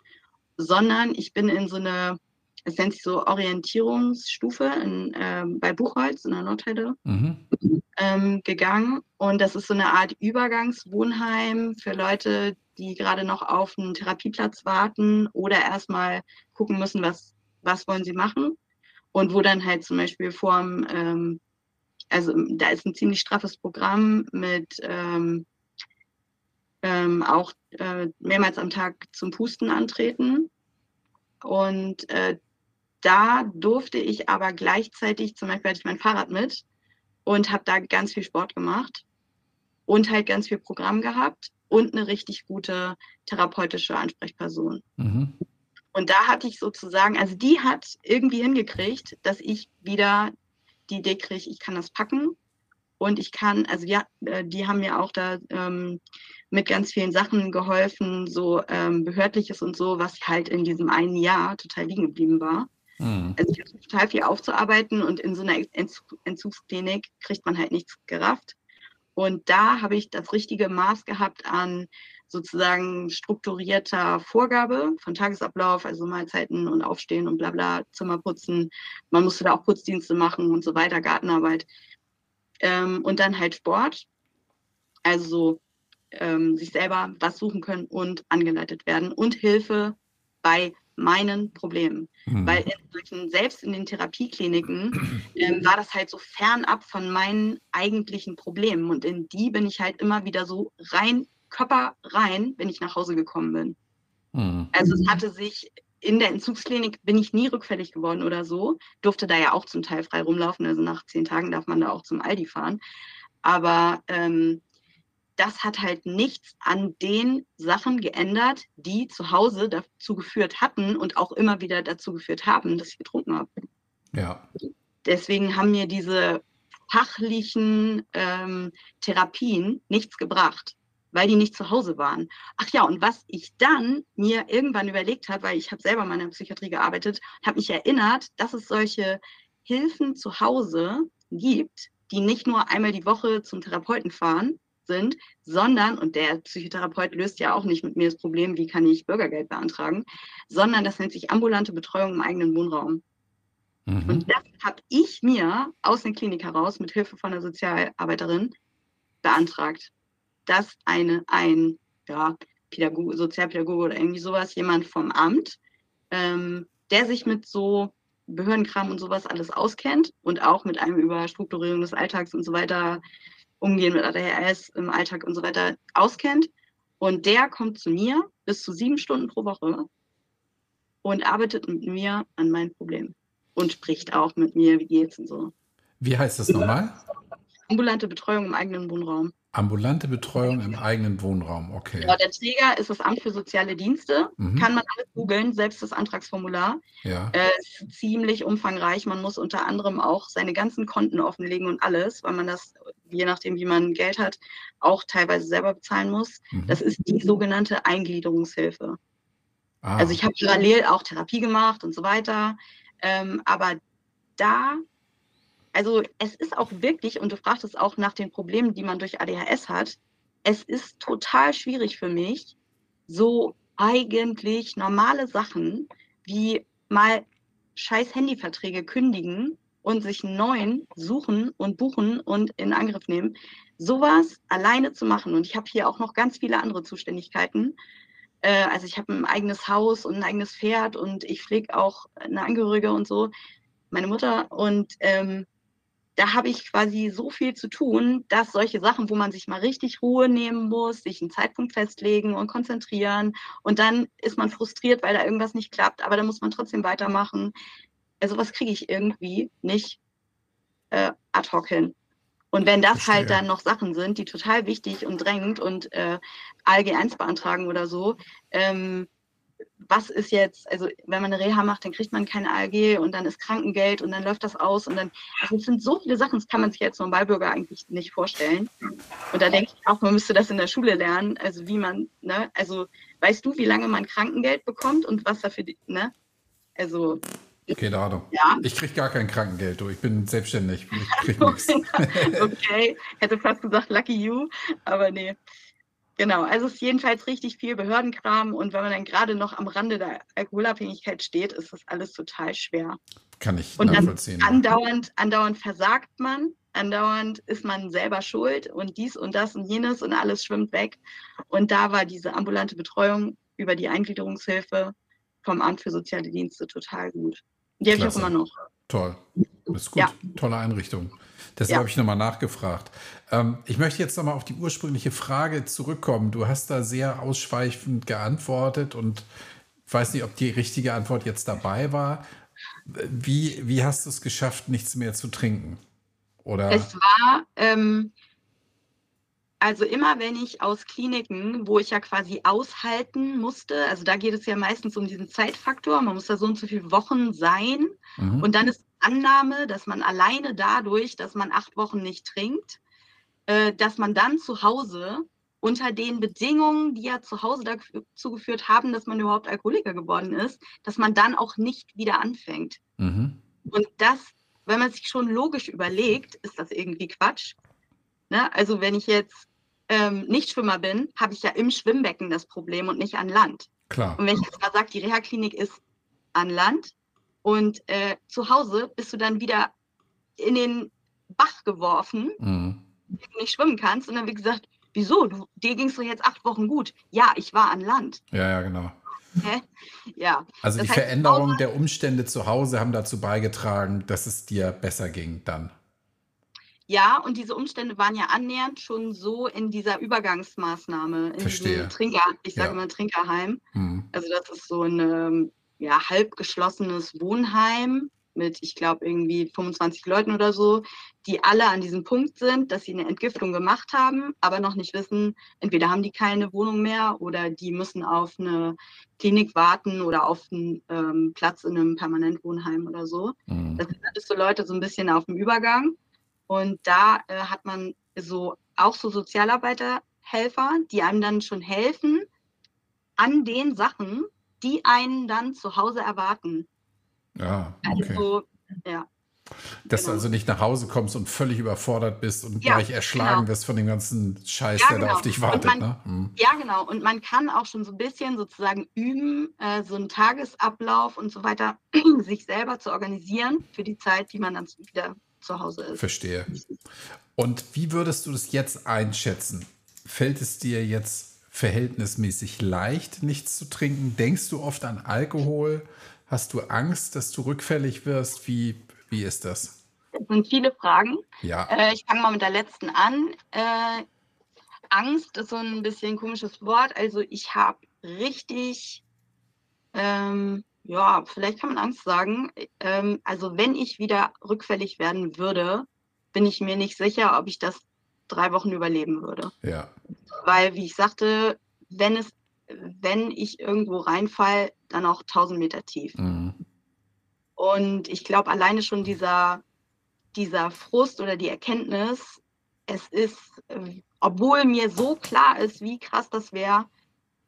sondern ich bin in so eine es nennt sich so Orientierungsstufe in, ähm, bei Buchholz in der Nordheide mhm. ähm, gegangen. Und das ist so eine Art Übergangswohnheim für Leute, die gerade noch auf einen Therapieplatz warten oder erstmal gucken müssen, was, was wollen sie machen. Und wo dann halt zum Beispiel vorm, ähm, also da ist ein ziemlich straffes Programm mit ähm, ähm, auch äh, mehrmals am Tag zum Pusten antreten. Und äh, da durfte ich aber gleichzeitig, zum Beispiel hatte ich mein Fahrrad mit und habe da ganz viel Sport gemacht und halt ganz viel Programm gehabt und eine richtig gute therapeutische Ansprechperson. Mhm. Und da hatte ich sozusagen, also die hat irgendwie hingekriegt, dass ich wieder die Idee kriege, ich kann das packen und ich kann, also ja, äh, die haben mir auch da ähm, mit ganz vielen Sachen geholfen, so ähm, behördliches und so, was halt in diesem einen Jahr total liegen geblieben war. Mhm. Also ich habe total viel aufzuarbeiten und in so einer Entzugsklinik kriegt man halt nichts gerafft. Und da habe ich das richtige Maß gehabt an sozusagen strukturierter Vorgabe von Tagesablauf, also Mahlzeiten und Aufstehen und bla bla, Zimmer putzen. Man musste da auch Putzdienste machen und so weiter, Gartenarbeit. Ähm, und dann halt Sport, also so ähm, sich selber was suchen können und angeleitet werden und Hilfe bei meinen Problemen. Mhm. Weil in solchen, selbst in den Therapiekliniken ähm, war das halt so fernab von meinen eigentlichen Problemen. Und in die bin ich halt immer wieder so rein, Körper rein, wenn ich nach Hause gekommen bin. Mhm. Also es hatte sich in der Entzugsklinik bin ich nie rückfällig geworden oder so. Durfte da ja auch zum Teil frei rumlaufen. Also nach zehn Tagen darf man da auch zum Aldi fahren. Aber ähm, das hat halt nichts an den Sachen geändert, die zu Hause dazu geführt hatten und auch immer wieder dazu geführt haben, dass ich getrunken habe. Ja. Deswegen haben mir diese fachlichen ähm, Therapien nichts gebracht, weil die nicht zu Hause waren. Ach ja, und was ich dann mir irgendwann überlegt habe, weil ich habe selber mal in der Psychiatrie gearbeitet, habe mich erinnert, dass es solche Hilfen zu Hause gibt, die nicht nur einmal die Woche zum Therapeuten fahren, sind, sondern, und der Psychotherapeut löst ja auch nicht mit mir das Problem, wie kann ich Bürgergeld beantragen, sondern das nennt sich ambulante Betreuung im eigenen Wohnraum. Mhm. Und das habe ich mir aus der Klinik heraus mit Hilfe von einer Sozialarbeiterin beantragt, dass eine, ein ja, Pädagoge, Sozialpädagoge oder irgendwie sowas, jemand vom Amt, ähm, der sich mit so Behördenkram und sowas alles auskennt und auch mit einem über Strukturierung des Alltags und so weiter Umgehen mit ADHS im Alltag und so weiter auskennt. Und der kommt zu mir bis zu sieben Stunden pro Woche und arbeitet mit mir an meinen Problemen und spricht auch mit mir, wie geht's und so. Wie heißt das nochmal? Ambulante Betreuung im eigenen Wohnraum. Ambulante Betreuung im eigenen Wohnraum, okay. Genau, der Träger ist das Amt für soziale Dienste. Mhm. Kann man alles googeln, selbst das Antragsformular. Ja, Äh, ist ziemlich umfangreich. Man muss unter anderem auch seine ganzen Konten offenlegen und alles, weil man das, je nachdem, wie man Geld hat, auch teilweise selber bezahlen muss. mhm. Das ist die sogenannte Eingliederungshilfe. Ah, Also ich habe parallel auch Therapie gemacht und so weiter. Ähm, aber da, also es ist auch wirklich, und du fragtest auch nach den Problemen, die man durch ADHS hat, es ist total schwierig für mich, so eigentlich normale Sachen wie mal scheiß Handyverträge kündigen und sich einen neuen suchen und buchen und in Angriff nehmen, sowas alleine zu machen. Und ich habe hier auch noch ganz viele andere Zuständigkeiten. Äh, also ich habe ein eigenes Haus und ein eigenes Pferd und ich pflege auch eine Angehörige und so, meine Mutter. Und ähm, da habe ich quasi so viel zu tun, dass solche Sachen, wo man sich mal richtig Ruhe nehmen muss, sich einen Zeitpunkt festlegen und konzentrieren und dann ist man frustriert, weil da irgendwas nicht klappt, aber dann muss man trotzdem weitermachen. Also was kriege ich irgendwie nicht äh, ad hoc hin. Und wenn das halt dann noch Sachen sind, die total wichtig und drängend und äh, ALG 1 beantragen oder so, ähm, was ist jetzt, also wenn man eine Reha macht, dann kriegt man kein ALG und dann ist Krankengeld und dann läuft das aus und dann, also es sind so viele Sachen, das kann man sich jetzt so ein Wahlbürger eigentlich nicht vorstellen. Und da denke ich auch, man müsste das in der Schule lernen, also wie man, ne, also weißt du, wie lange man Krankengeld bekommt und was dafür, ne, also, keine Ahnung. ja. Ich kriege gar kein Krankengeld, du. Ich bin selbstständig. Ich kriege nichts. okay, hätte fast gesagt Lucky You, aber nee. Genau, also es ist jedenfalls richtig viel Behördenkram und wenn man dann gerade noch am Rande der Alkoholabhängigkeit steht, ist das alles total schwer. Kann ich Und nachvollziehen. andauernd, andauernd versagt man, andauernd ist man selber schuld und dies und das und jenes und alles schwimmt weg. Und da war diese ambulante Betreuung über die Eingliederungshilfe vom Amt für Soziale Dienste total gut. Die habe ich auch immer noch. Toll. Das ist gut. Ja. Tolle Einrichtung. Deshalb Ja. habe ich nochmal nachgefragt. Ähm, ich möchte jetzt nochmal auf die ursprüngliche Frage zurückkommen. Du hast da sehr ausschweifend geantwortet und ich weiß nicht, ob die richtige Antwort jetzt dabei war. Wie, wie hast du es geschafft, nichts mehr zu trinken? Oder Es war, ähm, also immer wenn ich aus Kliniken, wo ich ja quasi aushalten musste, also da geht es ja meistens um diesen Zeitfaktor, man muss da so und so viele Wochen sein Mhm. und dann ist Annahme, dass man alleine dadurch, dass man acht Wochen nicht trinkt, äh, dass man dann zu Hause unter den Bedingungen, die ja zu Hause dazu geführt haben, dass man überhaupt Alkoholiker geworden ist, dass man dann auch nicht wieder anfängt. Mhm. Und das, wenn man sich schon logisch überlegt, ist das irgendwie Quatsch. Ne? Also wenn ich jetzt ähm, nicht Schwimmer bin, habe ich ja im Schwimmbecken das Problem und nicht an Land. Klar. Und wenn ich jetzt mal sage, die Reha-Klinik ist an Land und äh, zu Hause bist du dann wieder in den Bach geworfen, Mhm. Nicht schwimmen kannst. Und dann wird gesagt, wieso? Du, dir ging es doch jetzt acht Wochen gut. Ja, ich war an Land. Ja, ja, genau. Hä? Ja, Also Das die heißt, Veränderung der Umstände zu Hause haben dazu beigetragen, dass es dir besser ging dann. Ja, und diese Umstände waren ja annähernd schon so in dieser Übergangsmaßnahme, in Verstehe. Trinker, ich sage Ja. immer Trinkerheim. Mhm. Also das ist so ein ähm, ja, halb geschlossenes Wohnheim mit, ich glaube, irgendwie 25 Leuten oder so, die alle an diesem Punkt sind, dass sie eine Entgiftung gemacht haben, aber noch nicht wissen, entweder haben die keine Wohnung mehr oder die müssen auf eine Klinik warten oder auf einen ähm, Platz in einem Permanentwohnheim oder so. Mhm. Das sind alles so Leute so ein bisschen auf dem Übergang. Und da äh, hat man so auch so Sozialarbeiterhelfer, die einem dann schon helfen an den Sachen, die einen dann zu Hause erwarten. Ja, okay. Also, ja, Dass du genau. also nicht nach Hause kommst und völlig überfordert bist und Ja, gleich erschlagen genau. wirst von dem ganzen Scheiß, Ja, der da genau. auf dich wartet. man- ne? Mhm. ja, genau. Und man kann auch schon so ein bisschen sozusagen üben, äh, so einen Tagesablauf und so weiter, sich selber zu organisieren für die Zeit, die man dann wieder zu Hause ist. Verstehe. Und wie würdest du das jetzt einschätzen? Fällt es dir jetzt verhältnismäßig leicht, nichts zu trinken? Denkst du oft an Alkohol? Hast du Angst, dass du rückfällig wirst? Wie, wie ist das? Das sind viele Fragen. Ja, Äh, ich fange mal mit der letzten an. Äh, Angst ist so ein bisschen komisches Wort. Also ich habe richtig, ähm, ja, vielleicht kann man Angst sagen. Ähm, also wenn ich wieder rückfällig werden würde, bin ich mir nicht sicher, ob ich das drei Wochen überleben würde. Ja. Weil, wie ich sagte, wenn es, wenn ich irgendwo reinfall, dann auch 1000 Meter tief. Mhm. Und ich glaube, alleine schon dieser, dieser Frust oder die Erkenntnis, es ist, äh, obwohl mir so klar ist, wie krass das wäre,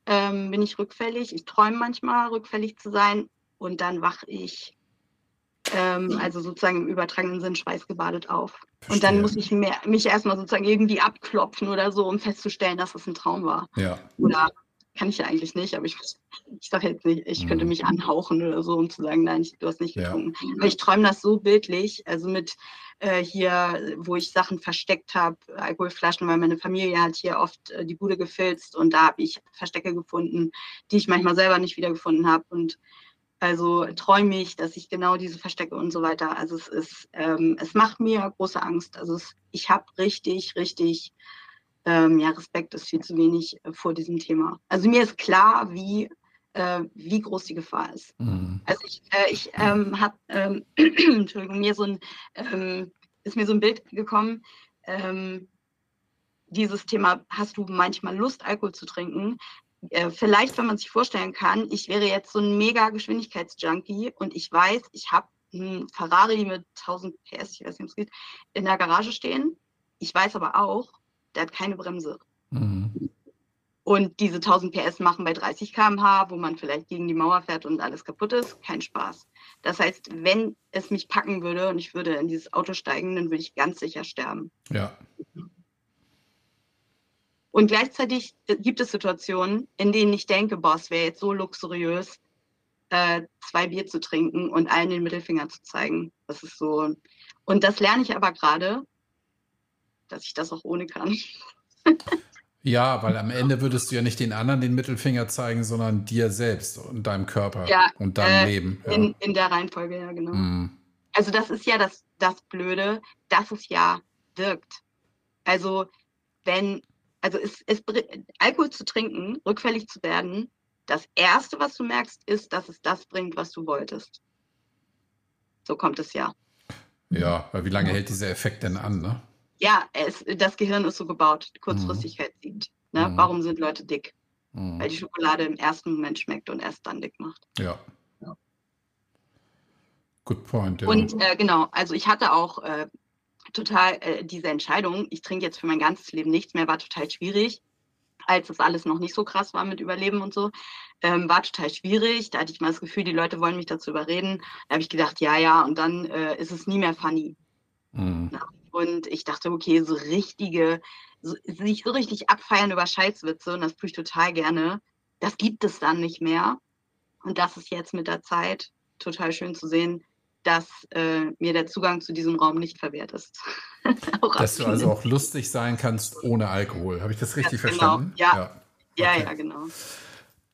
ähm, bin ich rückfällig. Ich träume manchmal, rückfällig zu sein. Und dann wache ich, ähm, also sozusagen im übertragenen Sinn, schweißgebadet auf. Und dann muss ich mehr, mich erstmal sozusagen irgendwie abklopfen oder so, um festzustellen, dass es ein Traum war. Ja. Oder kann ich ja eigentlich nicht, aber ich, ich sage jetzt nicht, ich könnte Mhm. mich anhauchen oder so, um zu sagen, nein, ich, du hast nicht Ja. getrunken. Aber ich träume das so bildlich, also mit äh, hier, wo ich Sachen versteckt habe, Alkoholflaschen, weil meine Familie hat hier oft äh, die Bude gefilzt und da habe ich Verstecke gefunden, die ich manchmal selber nicht wiedergefunden habe. Und also träume ich, dass ich genau diese Verstecke und so weiter. Also es ist, ähm, es macht mir große Angst. Also es, ich habe richtig, richtig ähm, ja, Respekt ist viel zu wenig äh, vor diesem Thema. Also mir ist klar, wie, äh, wie groß die Gefahr ist. Mhm. Also ich, äh, ich ähm, habe, ähm, Entschuldigung, mir so ein, ähm, ist mir so ein Bild gekommen, ähm, dieses Thema, hast du manchmal Lust, Alkohol zu trinken? Äh, vielleicht, wenn man sich vorstellen kann, ich wäre jetzt so ein mega Geschwindigkeitsjunkie und ich weiß, ich habe einen Ferrari mit 1000 PS, ich weiß nicht, ob es geht, in der Garage stehen. Ich weiß aber auch, der hat keine Bremse. Mhm. Und diese 1000 PS machen bei 30 km/h, wo man vielleicht gegen die Mauer fährt und alles kaputt ist, kein Spaß. Das heißt, wenn es mich packen würde und ich würde in dieses Auto steigen, dann würde ich ganz sicher sterben. Ja. Und gleichzeitig gibt es Situationen, in denen ich denke, boah, es wäre jetzt so luxuriös, äh, zwei Bier zu trinken und allen den Mittelfinger zu zeigen. Das ist so. Und das lerne ich aber gerade, dass ich das auch ohne kann. Ja, weil am Ende würdest du ja nicht den anderen den Mittelfinger zeigen, sondern dir selbst und deinem Körper Ja, und deinem äh, Leben. Ja. In, in der Reihenfolge, ja, genau. Mhm. Also das ist ja das, das Blöde, dass es ja wirkt. Also wenn, also es, es, Alkohol zu trinken, rückfällig zu werden, das Erste, was du merkst, ist, dass es das bringt, was du wolltest. So kommt es ja. ja, weil wie lange hält dieser Effekt denn an, ne? Ja, es, das Gehirn ist so gebaut, Kurzfristigkeit siegt. Ne? Mhm. Warum sind Leute dick? Mhm. Weil die Schokolade im ersten Moment schmeckt und erst dann dick macht. Ja. Ja. Good point, ja. Und äh, genau, also ich hatte auch äh, total äh, diese Entscheidung, ich trinke jetzt für mein ganzes Leben nichts mehr, war total schwierig, als das alles noch nicht so krass war mit Überleben und so. Ähm, war total schwierig. Da hatte ich mal das Gefühl, die Leute wollen mich dazu überreden. Da habe ich gedacht, ja, ja, und dann äh, ist es nie mehr funny. Mhm. Und ich dachte, okay, so richtige, so, sich so richtig abfeiern über Scheißwitze, und das tue ich total gerne, das gibt es dann nicht mehr. Und das ist jetzt mit der Zeit total schön zu sehen, dass äh, mir der Zugang zu diesem Raum nicht verwehrt ist. Dass du also auch lustig sein kannst ohne Alkohol. Habe ich das richtig Ganz genau, verstanden? ja. Ja, okay. ja, genau.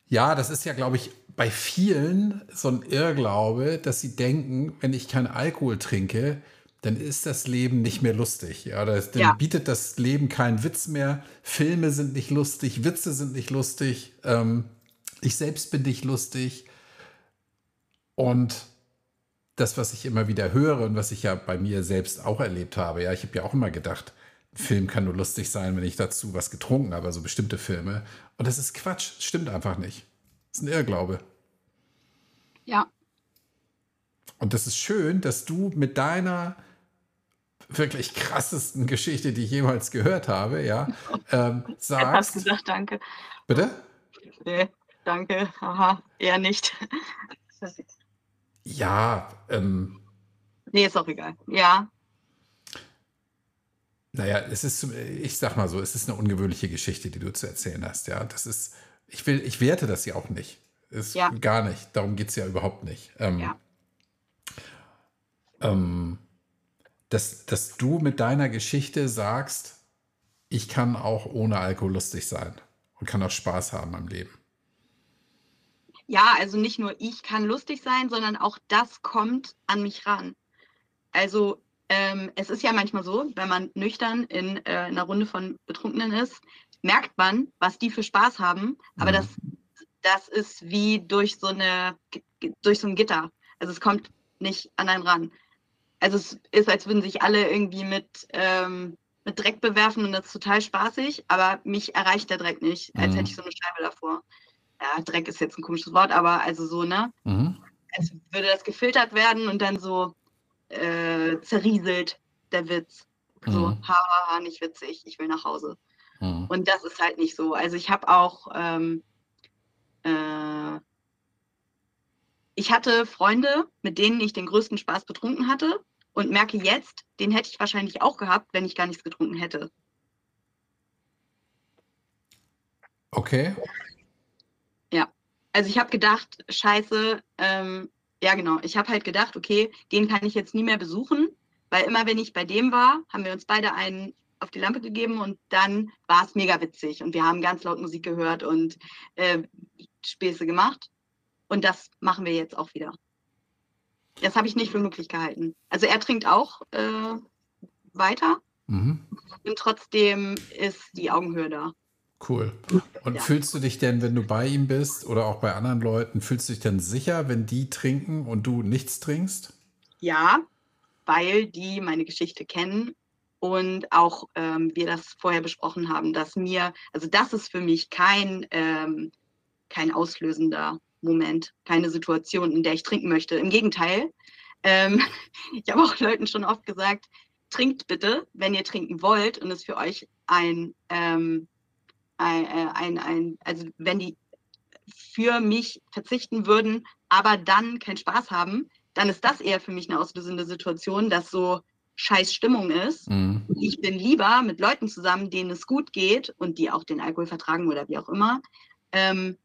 Ja, das ist ja, glaube ich, bei vielen so ein Irrglaube, dass sie denken, wenn ich keinen Alkohol trinke, dann ist das Leben nicht mehr lustig. Ja, das, dann Ja. bietet das Leben keinen Witz mehr. Filme sind nicht lustig, Witze sind nicht lustig. Ähm, ich selbst bin nicht lustig. Und das, was ich immer wieder höre und was ich ja bei mir selbst auch erlebt habe, ja, ich habe ja auch immer gedacht, Film kann nur lustig sein, wenn ich dazu was getrunken habe, also bestimmte Filme. Und das ist Quatsch, stimmt einfach nicht. Das ist ein Irrglaube. Ja, Und das ist schön, dass du mit deiner wirklich krassesten Geschichte, die ich jemals gehört habe, ja, ähm, hast sagst. gesagt, danke. Bitte? Nee, danke. Haha, eher nicht. Ja, ähm, Nee, ist auch egal. Ja, naja, es ist, ich sag mal so, es ist eine ungewöhnliche Geschichte, die du zu erzählen hast, ja. Das ist, ich will, ich werte das ja auch nicht. Ist Ja. gar nicht. Darum geht es ja überhaupt nicht. Ähm, Ja. ähm, dass, dass du mit deiner Geschichte sagst, ich kann auch ohne Alkohol lustig sein und kann auch Spaß haben am Leben. Ja, also nicht nur ich kann lustig sein, sondern auch das kommt an mich ran. Also ähm, es ist ja manchmal so, wenn man nüchtern in äh, einer Runde von Betrunkenen ist, merkt man, was die für Spaß haben, aber Mhm. das, das ist wie durch so, eine, durch so ein Gitter. Also es kommt nicht an einen ran. Also es ist, als würden sich alle irgendwie mit, ähm, mit Dreck bewerfen und das ist total spaßig, aber mich erreicht der Dreck nicht, als Mhm. hätte ich so eine Scheibe davor. Ja, Dreck ist jetzt ein komisches Wort, aber also so, ne? Mhm. Als würde das gefiltert werden und dann so äh, zerrieselt, der Witz. So, Mhm. ha, ha, ha, nicht witzig, ich will nach Hause. Mhm. Und das ist halt nicht so. Also ich habe auch, ähm, äh, ich hatte Freunde, mit denen ich den größten Spaß betrunken hatte und merke jetzt, den hätte ich wahrscheinlich auch gehabt, wenn ich gar nichts getrunken hätte. Okay. Also ich habe gedacht, scheiße, ähm, ja genau, ich habe halt gedacht, okay, den kann ich jetzt nie mehr besuchen, weil immer wenn ich bei dem war, haben wir uns beide einen auf die Lampe gegeben und dann war es mega witzig und wir haben ganz laut Musik gehört und äh, Späße gemacht und das machen wir jetzt auch wieder. Das habe ich nicht für möglich gehalten. Also er trinkt auch äh, weiter Mhm. und trotzdem ist die Augenhöhe da. Cool. Und Ja. fühlst du dich denn, wenn du bei ihm bist oder auch bei anderen Leuten, fühlst du dich denn sicher, wenn die trinken und du nichts trinkst? Ja, weil die meine Geschichte kennen und auch ähm, wir das vorher besprochen haben, dass mir, also das ist für mich kein, ähm, kein auslösender Moment, keine Situation, in der ich trinken möchte. Im Gegenteil, ähm, ich habe auch Leuten schon oft gesagt, trinkt bitte, wenn ihr trinken wollt und es für euch ein, ähm, ein, äh, ein, ein, also wenn die für mich verzichten würden, aber dann keinen Spaß haben, dann ist das eher für mich eine auslösende Situation, dass so scheiß Stimmung ist. Mhm. Ich bin lieber mit Leuten zusammen, denen es gut geht und die auch den Alkohol vertragen oder wie auch immer, ähm,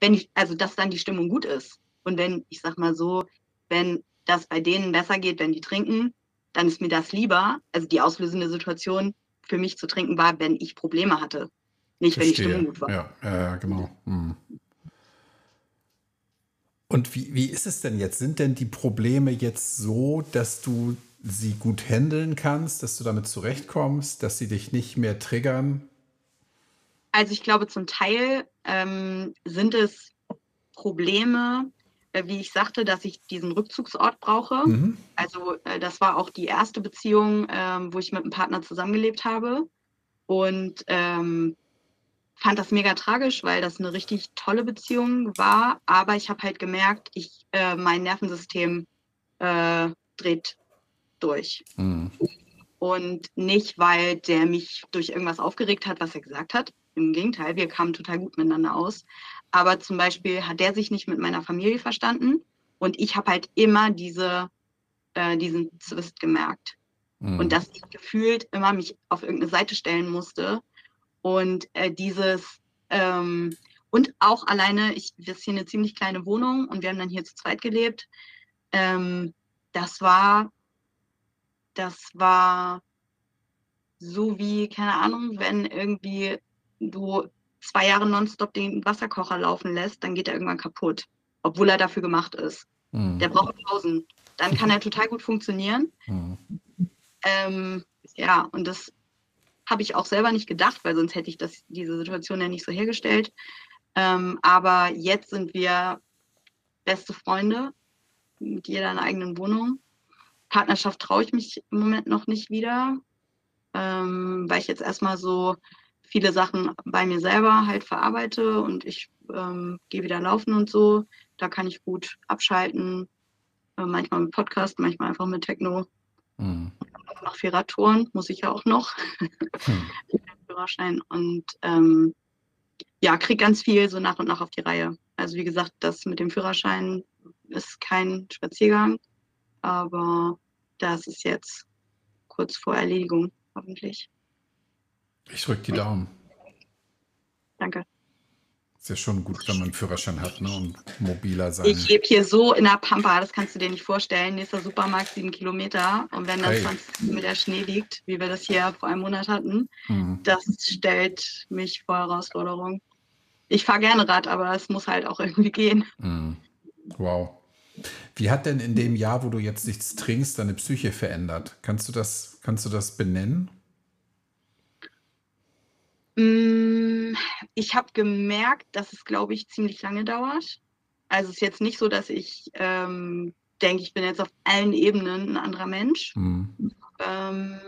wenn ich, also dass dann die Stimmung gut ist. Und wenn, ich sag mal so, wenn das bei denen besser geht, wenn die trinken, dann ist mir das lieber. Also die auslösende Situation für mich zu trinken war, wenn ich Probleme hatte. Nicht, wenn die Stimmung gut war. Ja, ja, genau. Mhm. Und wie, wie ist es denn jetzt? Sind denn die Probleme jetzt so, dass du sie gut handeln kannst, dass du damit zurechtkommst, dass sie dich nicht mehr triggern? Also ich glaube, zum Teil ähm, sind es Probleme, äh, wie ich sagte, dass ich diesen Rückzugsort brauche. Mhm. Also äh, das war auch die erste Beziehung, ähm, wo ich mit einem Partner zusammengelebt habe und ähm, fand das mega tragisch, weil das eine richtig tolle Beziehung war. Aber ich habe halt gemerkt, ich äh, mein Nervensystem äh, dreht durch. Mhm. Und nicht, weil der mich durch irgendwas aufgeregt hat, was er gesagt hat. Im Gegenteil, wir kamen total gut miteinander aus. Aber zum Beispiel hat der sich nicht mit meiner Familie verstanden. Und ich habe halt immer diese, äh, diesen Zwist gemerkt. Mhm. Und dass ich gefühlt immer mich auf irgendeine Seite stellen musste. Und äh, dieses, ähm, und auch alleine, ich, das ist hier eine ziemlich kleine Wohnung und wir haben dann hier zu zweit gelebt. Ähm, das war, das war so wie, keine Ahnung, wenn irgendwie du zwei Jahre nonstop den Wasserkocher laufen lässt, dann geht er irgendwann kaputt, obwohl er dafür gemacht ist. Mhm. Der braucht Pausen. Dann kann er total gut funktionieren. Mhm. Ähm, ja, und das habe ich auch selber nicht gedacht, weil sonst hätte ich das, diese Situation ja nicht so hergestellt. Ähm, aber jetzt sind wir beste Freunde mit jeder einer eigenen Wohnung. Partnerschaft traue ich mich im Moment noch nicht wieder, ähm, weil ich jetzt erstmal so viele Sachen bei mir selber halt verarbeite und ich ähm, gehe wieder laufen und so. Da kann ich gut abschalten. Äh, manchmal mit Podcast, manchmal einfach mit Techno. Mhm. Noch viel Radtouren muss ich ja auch noch. Hm. Führerschein und ähm, ja, krieg ganz viel so nach und nach auf die Reihe. Also wie gesagt, das mit dem Führerschein ist kein Spaziergang, aber das ist jetzt kurz vor Erledigung, hoffentlich. Ich drücke die Daumen. Danke. Ist ja schon gut, wenn man einen Führerschein hat ne? und mobiler sein. Ich lebe hier so in der Pampa, das kannst du dir nicht vorstellen. Nächster Supermarkt sieben Kilometer. Und wenn dann Hey. 20 Meter Schnee liegt, wie wir das hier vor einem Monat hatten, Mhm. das stellt mich vor Herausforderung. Ich fahre gerne Rad, aber es muss halt auch irgendwie gehen. Mhm. Wow. Wie hat denn in dem Jahr, wo du jetzt nichts trinkst, deine Psyche verändert? Kannst du das, kannst du das benennen? Mm, Ich habe gemerkt, dass es, glaube ich, ziemlich lange dauert. Also es ist jetzt nicht so, dass ich ähm, denke, ich bin jetzt auf allen Ebenen ein anderer Mensch. Mhm. Ähm,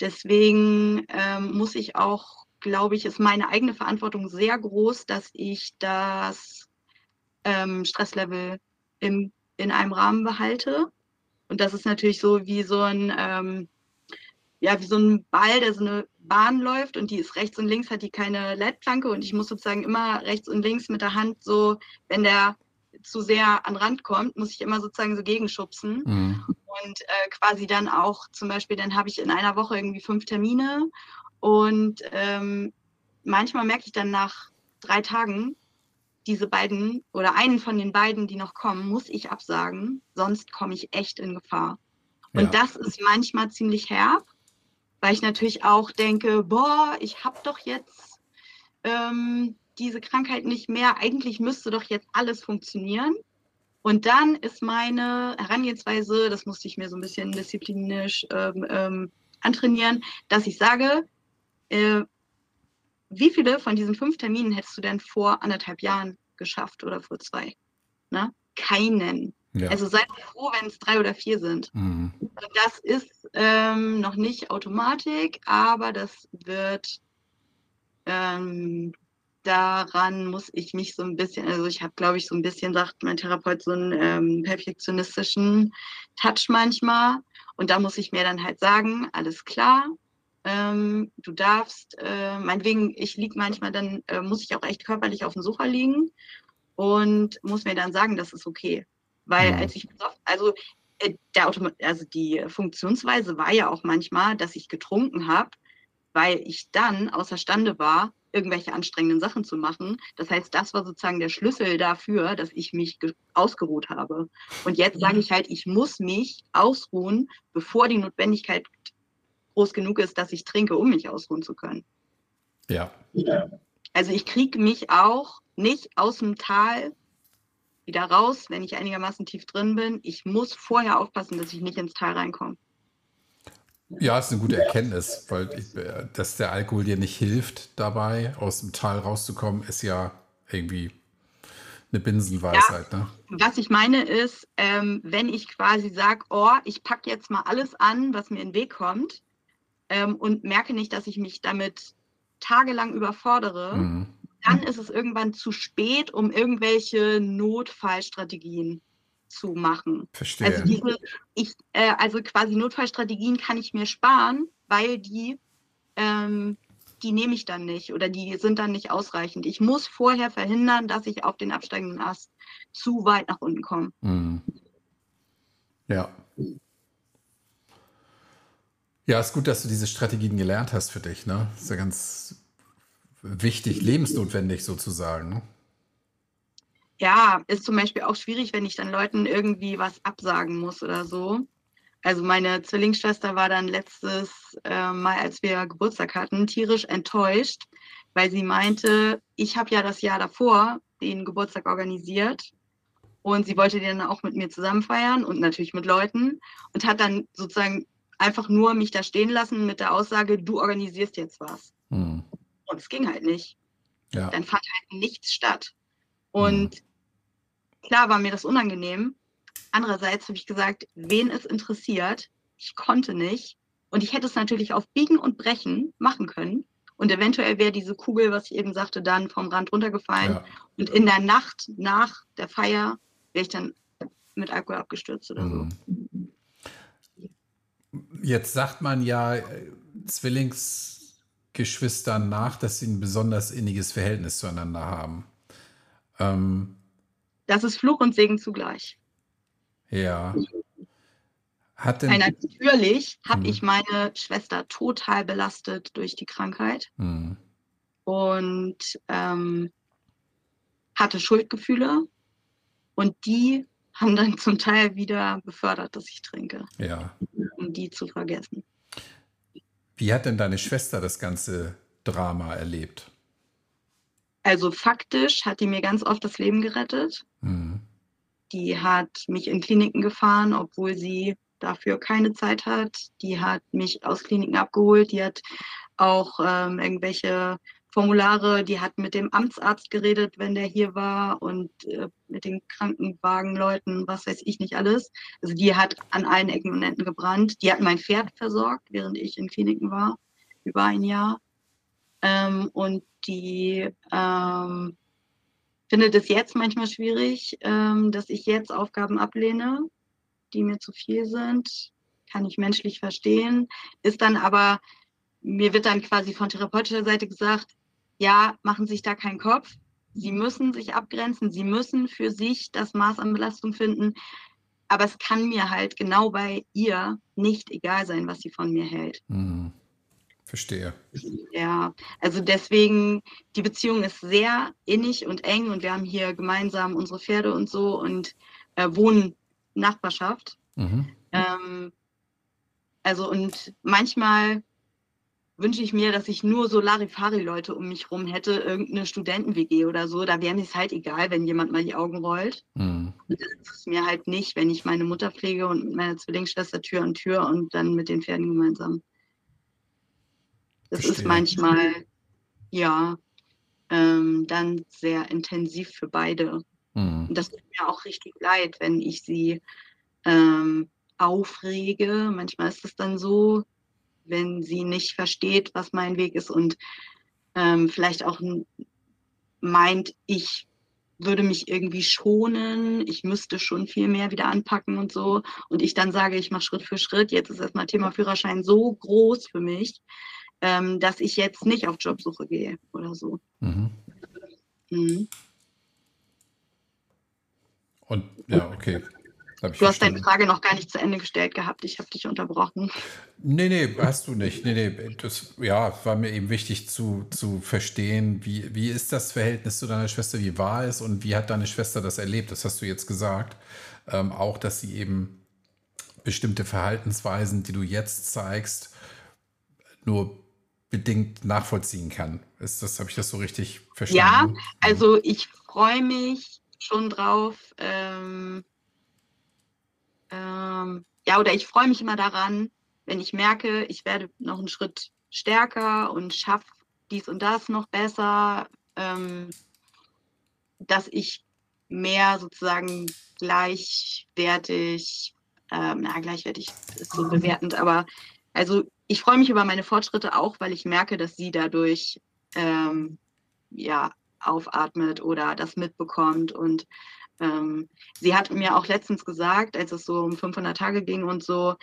Deswegen ähm, muss ich auch, glaube ich, ist meine eigene Verantwortung sehr groß, dass ich das ähm, Stresslevel im, in einem Rahmen behalte. Und das ist natürlich so wie so ein, ähm, ja, wie so ein Ball, der so eine Bahn läuft und die ist rechts und links, hat die keine Leitplanke und ich muss sozusagen immer rechts und links mit der Hand so, wenn der zu sehr an Rand kommt, muss ich immer sozusagen so gegenschubsen. Mhm. Und äh, quasi dann auch, zum Beispiel, dann habe ich in einer Woche irgendwie fünf Termine und ähm, manchmal merke ich dann nach drei Tagen, diese beiden oder einen von den beiden, die noch kommen, muss ich absagen, sonst komme ich echt in Gefahr. Und ja. das ist manchmal ziemlich herb, weil ich natürlich auch denke, boah, ich habe doch jetzt ähm, diese Krankheit nicht mehr. Eigentlich müsste doch jetzt alles funktionieren. Und dann ist meine Herangehensweise, das musste ich mir so ein bisschen disziplinisch ähm, ähm, antrainieren, dass ich sage, äh, wie viele von diesen fünf Terminen hättest du denn vor anderthalb Jahren geschafft oder vor zwei? Ne? Keinen. Ja. Also seid froh, wenn es drei oder vier sind. Mhm. Das ist ähm, noch nicht Automatik, aber das wird ähm, daran muss ich mich so ein bisschen, also ich habe, glaube ich, so ein bisschen, sagt mein Therapeut, so einen ähm, perfektionistischen Touch manchmal. Und da muss ich mir dann halt sagen, alles klar, ähm, du darfst, äh, meinetwegen, ich liege manchmal, dann äh, muss ich auch echt körperlich auf dem Sofa liegen und muss mir dann sagen, das ist okay. Weil als ich, also äh, der Automat also die Funktionsweise war ja auch manchmal, dass ich getrunken habe, weil ich dann außerstande war, irgendwelche anstrengenden Sachen zu machen. Das heißt, das war sozusagen der Schlüssel dafür, dass ich mich ausgeruht habe. Und jetzt sage ich halt, ich muss mich ausruhen, bevor die Notwendigkeit groß genug ist, dass ich trinke, um mich ausruhen zu können. Ja. Also ich kriege mich auch nicht aus dem Tal wieder raus, wenn ich einigermaßen tief drin bin. Ich muss vorher aufpassen, dass ich nicht ins Tal reinkomme. Ja, ist eine gute Erkenntnis, weil ich, äh, dass der Alkohol dir nicht hilft dabei, aus dem Tal rauszukommen, ist ja irgendwie eine Binsenweisheit. Ja, ne? Was ich meine ist, ähm, wenn ich quasi sage, oh, ich packe jetzt mal alles an, was mir in den Weg kommt ähm, und merke nicht, dass ich mich damit tagelang überfordere, mhm. dann ist es irgendwann zu spät, um irgendwelche Notfallstrategien zu machen. Verstehe. Also, diese, ich, äh, also quasi Notfallstrategien kann ich mir sparen, weil die, ähm, die nehme ich dann nicht oder die sind dann nicht ausreichend. Ich muss vorher verhindern, dass ich auf den absteigenden Ast zu weit nach unten komme. Mhm. Ja. Ja, ist gut, dass du diese Strategien gelernt hast für dich. Ne? Ist ja ganz wichtig, lebensnotwendig sozusagen. Ne? ja, ist zum Beispiel auch schwierig, wenn ich dann Leuten irgendwie was absagen muss oder so. Also meine Zwillingsschwester war dann letztes äh, Mal, als wir Geburtstag hatten, tierisch enttäuscht, weil sie meinte, ich habe ja das Jahr davor den Geburtstag organisiert und sie wollte den dann auch mit mir zusammen feiern und natürlich mit Leuten und hat dann sozusagen einfach nur mich da stehen lassen mit der Aussage, du organisierst jetzt was. Hm. Und es ging halt nicht. Ja. Dann fand halt nichts statt. Und hm. Klar war mir das unangenehm. Andererseits habe ich gesagt, wen es interessiert, ich konnte nicht. Und ich hätte es natürlich auf Biegen und Brechen machen können. Und eventuell wäre diese Kugel, was ich eben sagte, dann vom Rand runtergefallen. Ja. Und in der Nacht nach der Feier wäre ich dann mit Alkohol abgestürzt oder so. Mhm. Jetzt sagt man ja äh, Zwillingsgeschwistern nach, dass sie ein besonders inniges Verhältnis zueinander haben. Ähm, das ist Fluch und Segen zugleich. Ja. Hat denn, natürlich habe hm. ich meine Schwester total belastet durch die Krankheit hm. und ähm, hatte Schuldgefühle und die haben dann zum Teil wieder befördert, dass ich trinke. Ja. Um die zu vergessen. Wie hat denn deine Schwester das ganze Drama erlebt? Also faktisch hat die mir ganz oft das Leben gerettet. Mhm. Die hat mich in Kliniken gefahren, obwohl sie dafür keine Zeit hat. Die hat mich aus Kliniken abgeholt. Die hat auch ähm, irgendwelche Formulare, die hat mit dem Amtsarzt geredet, wenn der hier war und äh, mit den Krankenwagenleuten, was weiß ich nicht alles. Also die hat an allen Ecken und Enden gebrannt. Die hat mein Pferd versorgt, während ich in Kliniken war, über ein Jahr. Ähm, und die ähm, findet es jetzt manchmal schwierig, ähm, dass ich jetzt Aufgaben ablehne, die mir zu viel sind. Kann ich menschlich verstehen. Ist dann aber, mir wird dann quasi von therapeutischer Seite gesagt, ja, machen sich da keinen Kopf. Sie müssen sich abgrenzen, sie müssen für sich das Maß an Belastung finden. Aber es kann mir halt genau bei ihr nicht egal sein, was sie von mir hält. Mhm. Verstehe. Ja, also deswegen, die Beziehung ist sehr innig und eng und wir haben hier gemeinsam unsere Pferde und so und äh, wohnen Nachbarschaft. Mhm. Ähm, also und manchmal wünsche ich mir, dass ich nur so Larifari-Leute um mich rum hätte, irgendeine Studenten-WG oder so. Da wäre mir es halt egal, wenn jemand mal die Augen rollt. Mhm. Das ist es mir halt nicht, wenn ich meine Mutter pflege und mit meiner Zwillingsschwester Tür an Tür und dann mit den Pferden gemeinsam. Das Verstehe. ist manchmal, ja, ähm, dann sehr intensiv für beide. Mhm. Und das tut mir auch richtig leid, wenn ich sie ähm, aufrege. Manchmal ist es dann so, wenn sie nicht versteht, was mein Weg ist und ähm, vielleicht auch meint, ich würde mich irgendwie schonen, ich müsste schon viel mehr wieder anpacken und so. Und ich dann sage, ich mache Schritt für Schritt. Jetzt ist erstmal Thema Führerschein so groß für mich, ähm, dass ich jetzt nicht auf Jobsuche gehe oder so. Mhm. Mhm. Und ja, okay. Du hast deine Frage noch gar nicht zu Ende gestellt gehabt. Ich habe dich unterbrochen. Nee, nee, hast du nicht. Nee, nee, das ja, war mir eben wichtig zu, zu verstehen, wie, wie ist das Verhältnis zu deiner Schwester, wie war es und wie hat deine Schwester das erlebt? Das hast du jetzt gesagt. Ähm, auch, dass sie eben bestimmte Verhaltensweisen, die du jetzt zeigst, nur bedingt nachvollziehen kann. Ist das, habe ich das so richtig verstanden? Ja, also ich freue mich schon drauf. Ähm, ja, oder ich freue mich immer daran, wenn ich merke, ich werde noch einen Schritt stärker und schaffe dies und das noch besser, ähm, dass ich mehr sozusagen gleichwertig, ähm, na, gleichwertig ist so bewertend, aber also ich freue mich über meine Fortschritte auch, weil ich merke, dass sie dadurch ähm, ja aufatmet oder das mitbekommt und ähm, sie hat mir auch letztens gesagt, als es so um 500 Tage ging und so,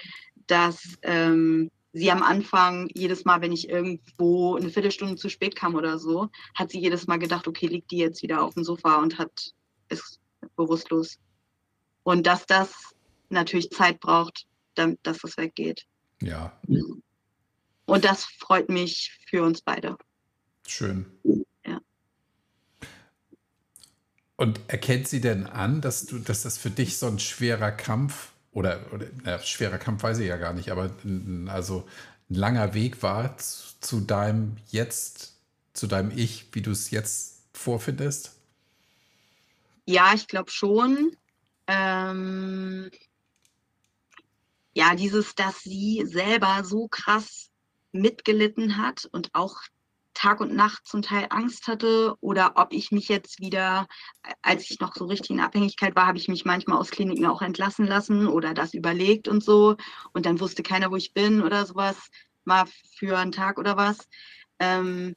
dass ähm, sie am Anfang jedes Mal, wenn ich irgendwo eine Viertelstunde zu spät kam oder so, hat sie jedes Mal gedacht, okay, liegt die jetzt wieder auf dem Sofa und hat ist bewusstlos. Und dass das natürlich Zeit braucht, damit, dass das weggeht. Ja. Und das freut mich für uns beide. Schön. Und erkennt sie denn an, dass du, dass das für dich so ein schwerer Kampf oder, oder na, schwerer Kampf weiß ich ja gar nicht, aber also ein langer Weg war zu, zu deinem jetzt, zu deinem Ich, wie du es jetzt vorfindest? Ja, ich glaube schon. Ähm, ja, dieses, dass sie selber so krass mitgelitten hat und auch Tag und Nacht zum Teil Angst hatte oder ob ich mich jetzt wieder, als ich noch so richtig in Abhängigkeit war, habe ich mich manchmal aus Kliniken auch entlassen lassen oder das überlegt und so und dann wusste keiner, wo ich bin oder sowas, mal für einen Tag oder was. Ähm,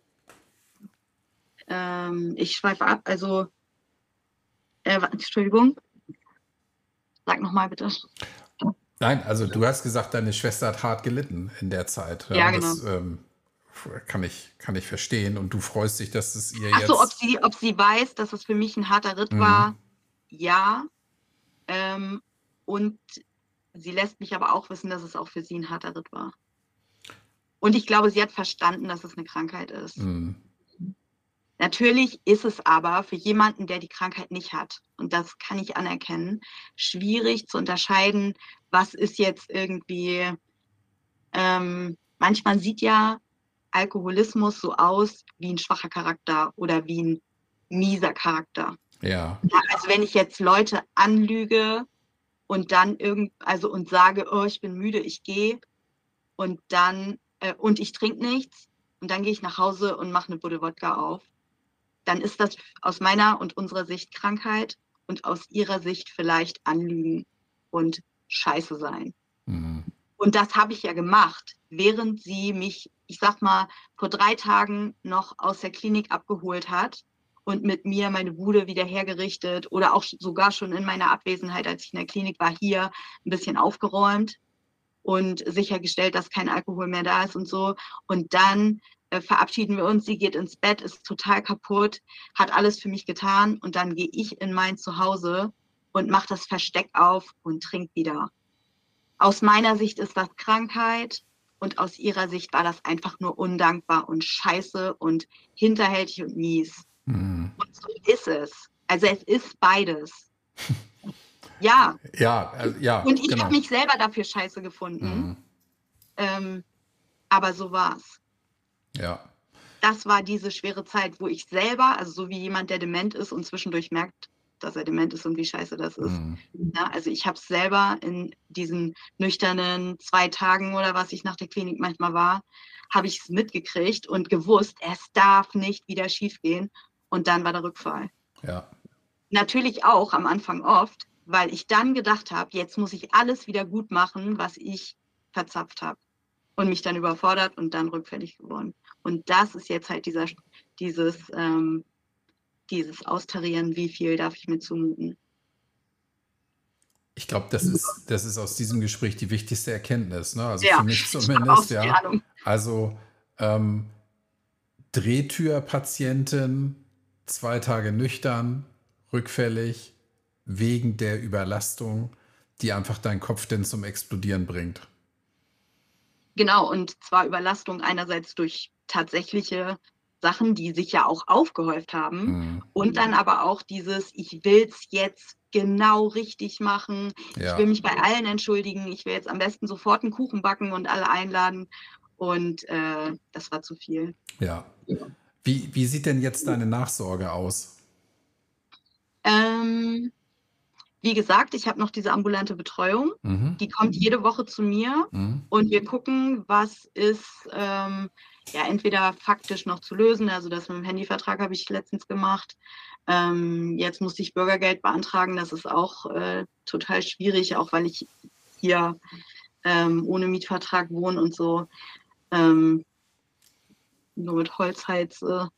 ähm, ich schweife ab, also, äh, Entschuldigung, sag nochmal bitte. Nein, also du hast gesagt, deine Schwester hat hart gelitten in der Zeit. Ja, ja genau. Das, ähm, kann ich, kann ich verstehen. Und du freust dich, dass es ihr Ach so, jetzt. ob sie, ob sie weiß, dass es für mich ein harter Ritt mhm. war, ja. Ähm, und sie lässt mich aber auch wissen, dass es auch für sie ein harter Ritt war. Und ich glaube, sie hat verstanden, dass es eine Krankheit ist. Mhm. Natürlich ist es aber für jemanden, der die Krankheit nicht hat, und das kann ich anerkennen, schwierig zu unterscheiden, was ist jetzt irgendwie. Ähm, manchmal sieht ja Alkoholismus so aus wie ein schwacher Charakter oder wie ein mieser Charakter. Ja. ja also wenn ich jetzt Leute anlüge und dann irgend, also und sage, oh, ich bin müde, ich gehe und dann äh, und ich trinke nichts, und dann gehe ich nach Hause und mache eine Buddel Wodka auf, dann ist das aus meiner und unserer Sicht Krankheit und aus ihrer Sicht vielleicht Anlügen und Scheiße sein. Mhm. Und das habe ich ja gemacht, während sie mich, ich sag mal, vor drei Tagen noch aus der Klinik abgeholt hat und mit mir meine Bude wieder hergerichtet oder auch sogar schon in meiner Abwesenheit, als ich in der Klinik war, hier ein bisschen aufgeräumt und sichergestellt, dass kein Alkohol mehr da ist und so. Und dann äh, verabschieden wir uns, sie geht ins Bett, ist total kaputt, hat alles für mich getan und dann gehe ich in mein Zuhause und mache das Versteck auf und trinke wieder. Aus meiner Sicht ist das Krankheit und aus ihrer Sicht war das einfach nur undankbar und scheiße und hinterhältig und mies. Mhm. Und so ist es. Also es ist beides. ja. Ja, äh, ja. Und ich genau. habe mich selber dafür scheiße gefunden. Mhm. Ähm, aber so war's. Ja. Das war diese schwere Zeit, wo ich selber, also so wie jemand, der dement ist und zwischendurch merkt, dass er dement ist und wie scheiße das ist. Mhm. Ja, also ich habe es selber in diesen nüchternen zwei Tagen oder was ich nach der Klinik manchmal war, habe ich es mitgekriegt und gewusst, es darf nicht wieder schiefgehen. Und dann war der Rückfall. Ja. Natürlich auch am Anfang oft, weil ich dann gedacht habe, jetzt muss ich alles wieder gut machen, was ich verzapft habe und mich dann überfordert und dann rückfällig geworden. Und das ist jetzt halt dieser, dieses, ähm, dieses Austarieren, wie viel darf ich mir zumuten. Ich glaube, das ist, das ist aus diesem Gespräch die wichtigste Erkenntnis. Ne? Also ja, für mich zumindest, ja. Also ähm, Drehtürpatientin, zwei Tage nüchtern, rückfällig, wegen der Überlastung, die einfach deinen Kopf denn zum Explodieren bringt. Genau, und zwar Überlastung einerseits durch tatsächliche Sachen, die sich ja auch aufgehäuft haben. Mhm. Und dann aber auch dieses, ich will es jetzt genau richtig machen. Ja. Ich will mich bei allen entschuldigen. Ich will jetzt am besten sofort einen Kuchen backen und alle einladen. Und äh, das war zu viel. Ja. Wie, wie sieht denn jetzt deine Nachsorge aus? Ähm, wie gesagt, ich habe noch diese ambulante Betreuung. Mhm. Die kommt jede Woche zu mir mhm. und wir gucken, was ist ähm, ja entweder faktisch noch zu lösen. Also das mit dem Handyvertrag habe ich letztens gemacht. Ähm, jetzt musste ich Bürgergeld beantragen. Das ist auch äh, total schwierig, auch weil ich hier ähm, ohne Mietvertrag wohne und so. Ähm, nur mit Holz heize.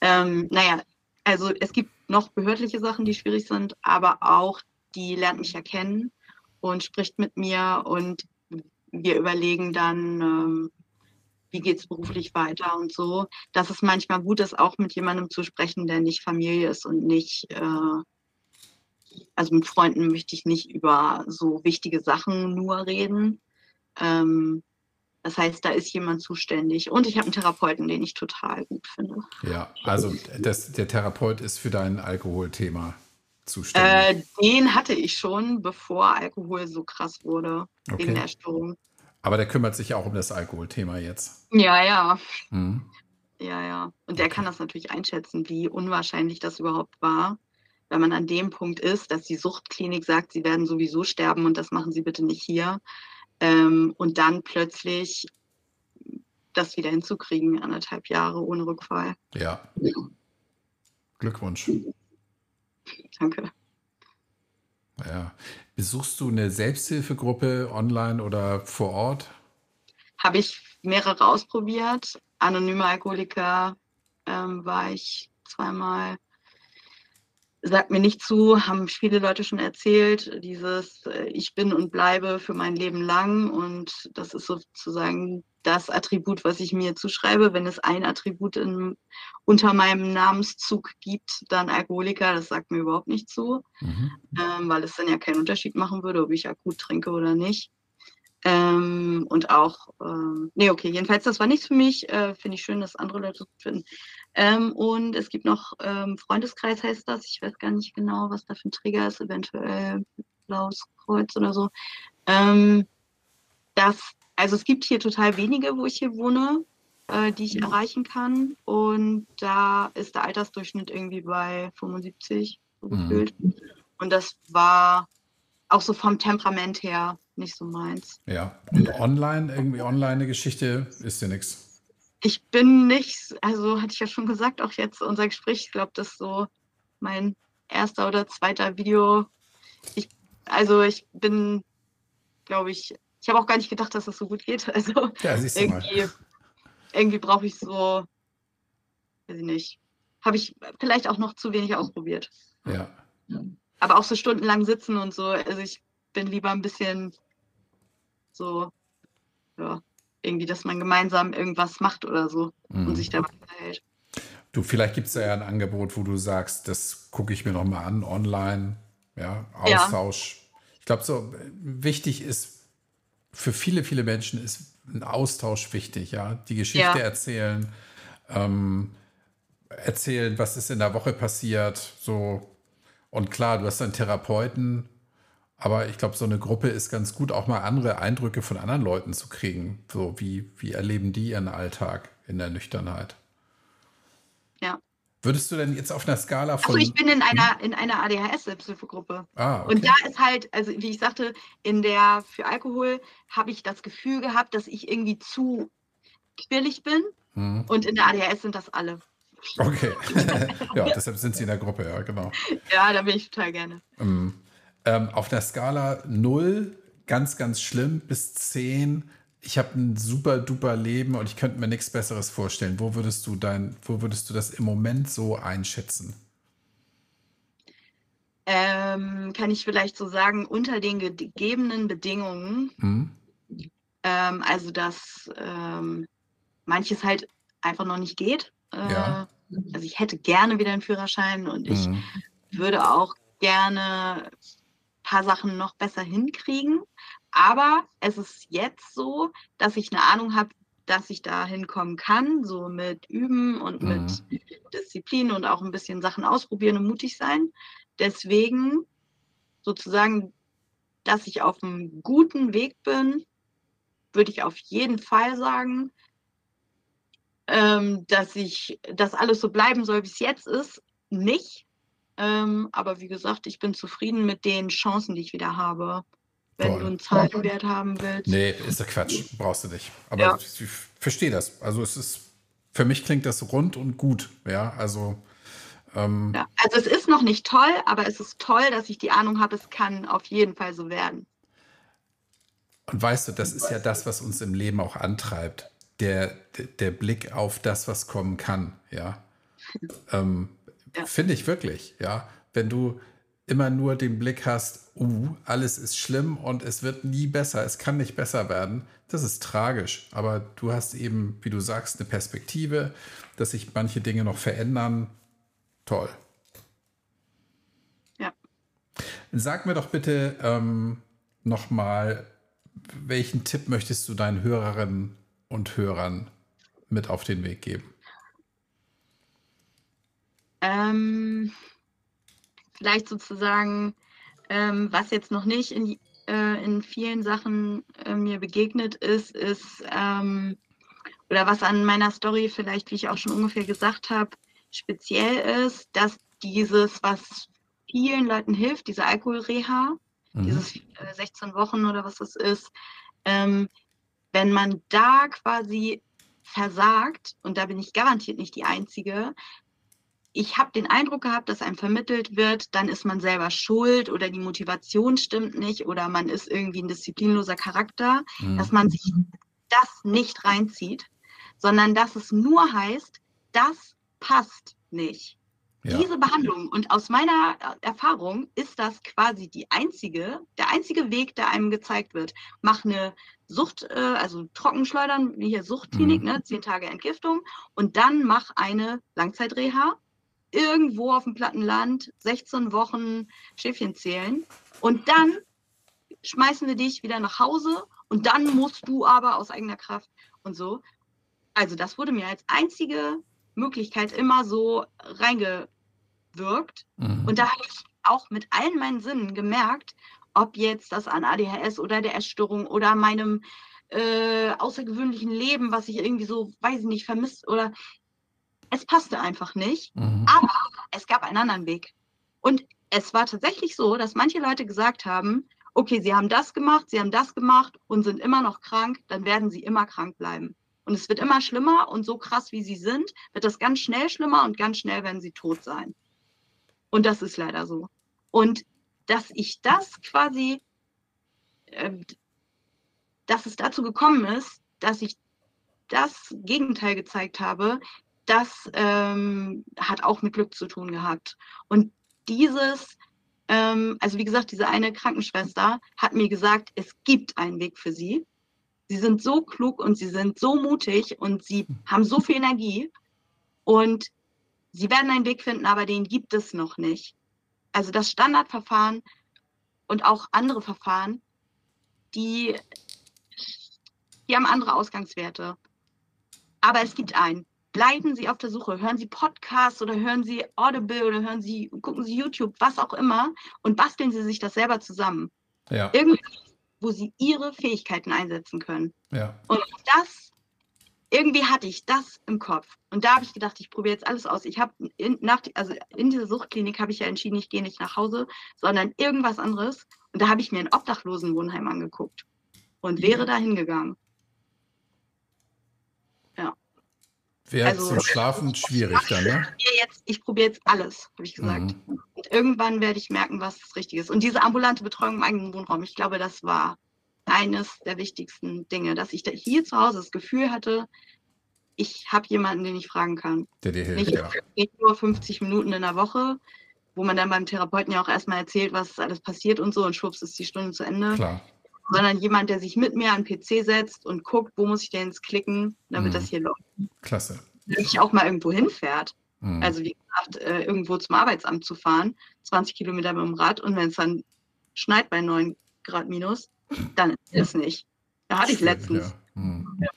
Ähm, naja, also es gibt noch behördliche Sachen, die schwierig sind, aber auch die lernt mich ja kennen und spricht mit mir und wir überlegen dann, ähm, wie geht es beruflich weiter und so. Dass es manchmal gut ist, auch mit jemandem zu sprechen, der nicht Familie ist und nicht, äh, also mit Freunden möchte ich nicht über so wichtige Sachen nur reden. Ähm, das heißt, da ist jemand zuständig. Und ich habe einen Therapeuten, den ich total gut finde. Ja, also das, der Therapeut ist für dein Alkoholthema zuständig. Äh, den hatte ich schon, bevor Alkohol so krass wurde, okay. wegen der Störung. Aber der kümmert sich auch um das Alkoholthema jetzt. Ja, ja. Mhm. Ja, ja. Und der okay. kann das natürlich einschätzen, wie unwahrscheinlich das überhaupt war, wenn man an dem Punkt ist, dass die Suchtklinik sagt, sie werden sowieso sterben und das machen sie bitte nicht hier. Ähm, und dann plötzlich das wieder hinzukriegen, anderthalb Jahre ohne Rückfall. Ja. Glückwunsch. Danke. Ja. Besuchst du eine Selbsthilfegruppe online oder vor Ort? Habe ich mehrere ausprobiert. Anonyme Alkoholiker ähm, war ich zweimal sagt mir nicht zu, haben viele Leute schon erzählt, dieses äh, Ich bin und bleibe für mein Leben lang. Und das ist sozusagen das Attribut, was ich mir zuschreibe. Wenn es ein Attribut in, unter meinem Namenszug gibt, dann Alkoholiker, das sagt mir überhaupt nicht zu, mhm. ähm, weil es dann ja keinen Unterschied machen würde, ob ich akut trinke oder nicht. Ähm, und auch, äh, nee, okay, jedenfalls, das war nichts für mich. Äh, Finde ich schön, dass andere Leute finden. Ähm, und es gibt noch ähm, Freundeskreis heißt das. Ich weiß gar nicht genau, was da für ein Trigger ist, eventuell Blaues Kreuz oder so. Ähm, das, also es gibt hier total wenige, wo ich hier wohne, äh, die ich mhm. erreichen kann. Und da ist der Altersdurchschnitt irgendwie bei 75 so mhm. gefühlt. Und das war auch so vom Temperament her nicht so meins. Ja, und online, irgendwie online eine Geschichte ist ja nichts. Ich bin nicht, also hatte ich ja schon gesagt, auch jetzt unser Gespräch, ich glaube, das ist so mein erster oder zweiter Video. Ich, also ich bin, glaube ich, ich habe auch gar nicht gedacht, dass das so gut geht. Also ja, irgendwie, irgendwie brauche ich so, weiß ich nicht, habe ich vielleicht auch noch zu wenig ausprobiert. Ja. Aber auch so stundenlang sitzen und so. Also ich bin lieber ein bisschen so, ja, irgendwie, dass man gemeinsam irgendwas macht oder so mhm. und sich dabei verhält. Du, vielleicht gibt es ja ein Angebot, wo du sagst, das gucke ich mir nochmal an, online, ja, Austausch. Ja. Ich glaube, so wichtig ist, für viele, viele Menschen ist ein Austausch wichtig, ja. Die Geschichte ja. erzählen, ähm, erzählen, was ist in der Woche passiert, so. Und klar, du hast einen Therapeuten, aber ich glaube, so eine Gruppe ist ganz gut, auch mal andere Eindrücke von anderen Leuten zu kriegen. So, wie, wie erleben die ihren Alltag in der Nüchternheit? Ja. Würdest du denn jetzt auf einer Skala von. Also ich bin in einer, in einer ADHS-Selbsthilfegruppe. Ah, okay. Und da ist halt, also wie ich sagte, in der für Alkohol habe ich das Gefühl gehabt, dass ich irgendwie zu quirlig bin. Hm. Und in der ADHS sind das alle. Okay. ja, deshalb sind sie in der Gruppe, ja, genau. Ja, da bin ich total gerne. Mhm. Ähm, auf der Skala 0, ganz, ganz schlimm, bis 10, ich habe ein super duper Leben und ich könnte mir nichts Besseres vorstellen. Wo würdest du dein, wo würdest du das im Moment so einschätzen? Ähm, kann ich vielleicht so sagen, unter den gegebenen Bedingungen, mhm. ähm, also dass ähm, manches halt einfach noch nicht geht. Äh, ja. Also ich hätte gerne wieder einen Führerschein und ich mhm. würde auch gerne paar Sachen noch besser hinkriegen. Aber es ist jetzt so, dass ich eine Ahnung habe, dass ich da hinkommen kann, so mit Üben und mhm. mit Disziplin und auch ein bisschen Sachen ausprobieren und mutig sein. Deswegen sozusagen, dass ich auf einem guten Weg bin, würde ich auf jeden Fall sagen, ähm, dass ich, dass alles so bleiben soll, wie es jetzt ist, nicht. Ähm, aber wie gesagt, ich bin zufrieden mit den Chancen, die ich wieder habe. Wenn Toll. du einen Zahlenwert haben willst. Nee, ist ja Quatsch. Brauchst du nicht. Aber ja. ich, ich verstehe das. Also es ist, für mich klingt das rund und gut. Ja, also. Ähm, ja, also es ist noch nicht toll, aber es ist toll, dass ich die Ahnung habe, es kann auf jeden Fall so werden. Und weißt du, das ist ja das, was uns im Leben auch antreibt. Der, der, der Blick auf das, was kommen kann. Ja. ähm, ja. Finde ich wirklich, ja. Wenn du immer nur den Blick hast, uh, alles ist schlimm und es wird nie besser, es kann nicht besser werden, das ist tragisch. Aber du hast eben, wie du sagst, eine Perspektive, dass sich manche Dinge noch verändern. Toll. Ja. Sag mir doch bitte ähm, nochmal, welchen Tipp möchtest du deinen Hörerinnen und Hörern mit auf den Weg geben? Ähm, vielleicht sozusagen, ähm, was jetzt noch nicht in, äh, in vielen Sachen äh, mir begegnet ist, ist, ähm, oder was an meiner Story vielleicht, wie ich auch schon ungefähr gesagt habe, speziell ist, dass dieses, was vielen Leuten hilft, diese Alkoholreha, mhm. dieses äh, 16 Wochen oder was das ist, ähm, wenn man da quasi versagt, und da bin ich garantiert nicht die Einzige, ich habe den Eindruck gehabt, dass einem vermittelt wird, dann ist man selber schuld oder die Motivation stimmt nicht oder man ist irgendwie ein disziplinloser Charakter, mhm. dass man sich das nicht reinzieht, sondern dass es nur heißt, das passt nicht. Ja. Diese Behandlung und aus meiner Erfahrung ist das quasi die einzige, der einzige Weg, der einem gezeigt wird. Mach eine Sucht, äh, also Trockenschleudern, wie hier Suchtklinik, mhm. ne, zehn Tage Entgiftung und dann mach eine Langzeitreha irgendwo auf dem platten Land 16 Wochen Schäfchen zählen und dann schmeißen wir dich wieder nach Hause und dann musst du aber aus eigener Kraft und so. Also das wurde mir als einzige Möglichkeit immer so reingewirkt mhm. und da habe ich auch mit allen meinen Sinnen gemerkt, ob jetzt das an ADHS oder der Essstörung oder meinem äh, außergewöhnlichen Leben, was ich irgendwie so, weiß ich nicht, vermisst oder es passte einfach nicht. Mhm. Aber es gab einen anderen Weg. Und es war tatsächlich so, dass manche Leute gesagt haben, okay, sie haben das gemacht, sie haben das gemacht und sind immer noch krank, dann werden sie immer krank bleiben. und es wird immer schlimmer und so krass wie sie sind, wird das ganz schnell schlimmer und ganz schnell werden sie tot sein. Und das ist leider so. Und dass ich das quasi, äh, dass es dazu gekommen ist, dass ich das Gegenteil gezeigt habe, das ähm, hat auch mit Glück zu tun gehabt. Und dieses, ähm, also wie gesagt, diese eine Krankenschwester hat mir gesagt, es gibt einen Weg für sie. Sie sind so klug und sie sind so mutig und sie haben so viel Energie und sie werden einen Weg finden, aber den gibt es noch nicht. Also das Standardverfahren und auch andere Verfahren, die, die haben andere Ausgangswerte. Aber es gibt einen bleiben Sie auf der Suche. Hören Sie Podcasts oder hören Sie Audible oder hören Sie, gucken Sie YouTube, was auch immer und basteln Sie sich das selber zusammen. Ja. Irgendwie, wo Sie Ihre Fähigkeiten einsetzen können. Ja. Und das, irgendwie hatte ich das im Kopf. Und da habe ich gedacht, ich probiere jetzt alles aus. Ich habe in, nach, also in dieser Suchtklinik habe ich ja entschieden, ich gehe nicht nach Hause, sondern irgendwas anderes. Und da habe ich mir ein Obdachlosenwohnheim angeguckt und wäre da hingegangen. Wäre also, zum Schlafen schwierig dann, ne? Jetzt, ich probiere jetzt alles, habe ich gesagt. Mhm. Und irgendwann werde ich merken, was das Richtige ist. Und diese ambulante Betreuung im eigenen Wohnraum, ich glaube, das war eines der wichtigsten Dinge, dass ich da hier zu Hause das Gefühl hatte, ich habe jemanden, den ich fragen kann. Der dir hilft, nicht, ja. Nicht nur 50 Minuten in der Woche, wo man dann beim Therapeuten ja auch erstmal erzählt, was alles passiert und so und schwupps ist die Stunde zu Ende. Klar. Sondern jemand, der sich mit mir an den PC setzt und guckt, wo muss ich denn jetzt klicken, damit mhm. das hier läuft. Klasse nicht auch mal irgendwo hinfährt. Mhm. Also wie gesagt, äh, irgendwo zum Arbeitsamt zu fahren, 20 Kilometer mit dem Rad und wenn es dann schneit bei 9 Grad minus, dann ist es nicht. Da hatte ich letztens. Ja. Mhm. Ja.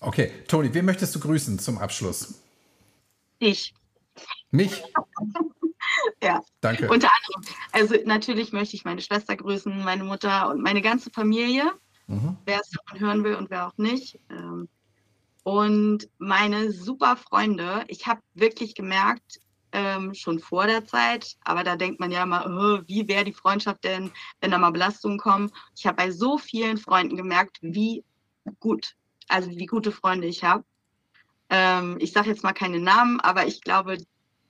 Okay, Toni, wen möchtest du grüßen zum Abschluss? Ich. Mich? ja. Danke. Unter anderem. Also natürlich möchte ich meine Schwester grüßen, meine Mutter und meine ganze Familie. Mhm. Wer es davon hören will und wer auch nicht. Ähm, und meine super Freunde, ich habe wirklich gemerkt, ähm, schon vor der Zeit, aber da denkt man ja immer, oh, wie wäre die Freundschaft denn, wenn da mal Belastungen kommen. Ich habe bei so vielen Freunden gemerkt, wie gut, also wie gute Freunde ich habe. Ähm, ich sage jetzt mal keine Namen, aber ich glaube,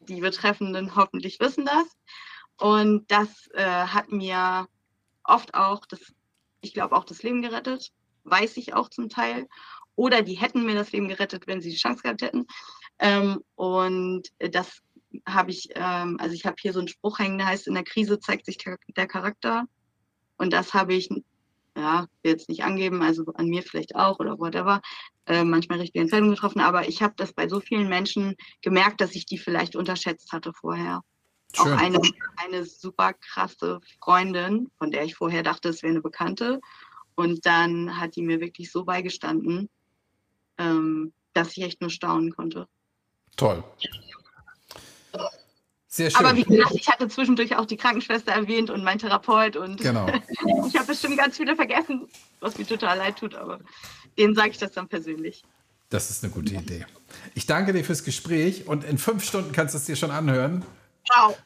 die Betreffenden hoffentlich wissen das. Und das äh, hat mir oft auch, das, ich glaube, auch das Leben gerettet, weiß ich auch zum Teil oder die hätten mir das Leben gerettet, wenn sie die Chance gehabt hätten. Ähm, und das habe ich, ähm, also ich habe hier so einen Spruch hängen, der heißt, in der Krise zeigt sich der Charakter. Und das habe ich, ja, will jetzt nicht angeben, also an mir vielleicht auch oder whatever, äh, manchmal richtige Entscheidungen getroffen, aber ich habe das bei so vielen Menschen gemerkt, dass ich die vielleicht unterschätzt hatte vorher. Schön. Auch eine, eine super krasse Freundin, von der ich vorher dachte, es wäre eine Bekannte. Und dann hat die mir wirklich so beigestanden, ähm, dass ich echt nur staunen konnte. Toll. Sehr schön. Aber wie gesagt, ich hatte zwischendurch auch die Krankenschwester erwähnt und mein Therapeut und genau. ich habe bestimmt ganz viele vergessen, was mir total leid tut, aber denen sage ich das dann persönlich. Das ist eine gute Idee. Ich danke dir fürs Gespräch und in fünf Stunden kannst du es dir schon anhören. Wow.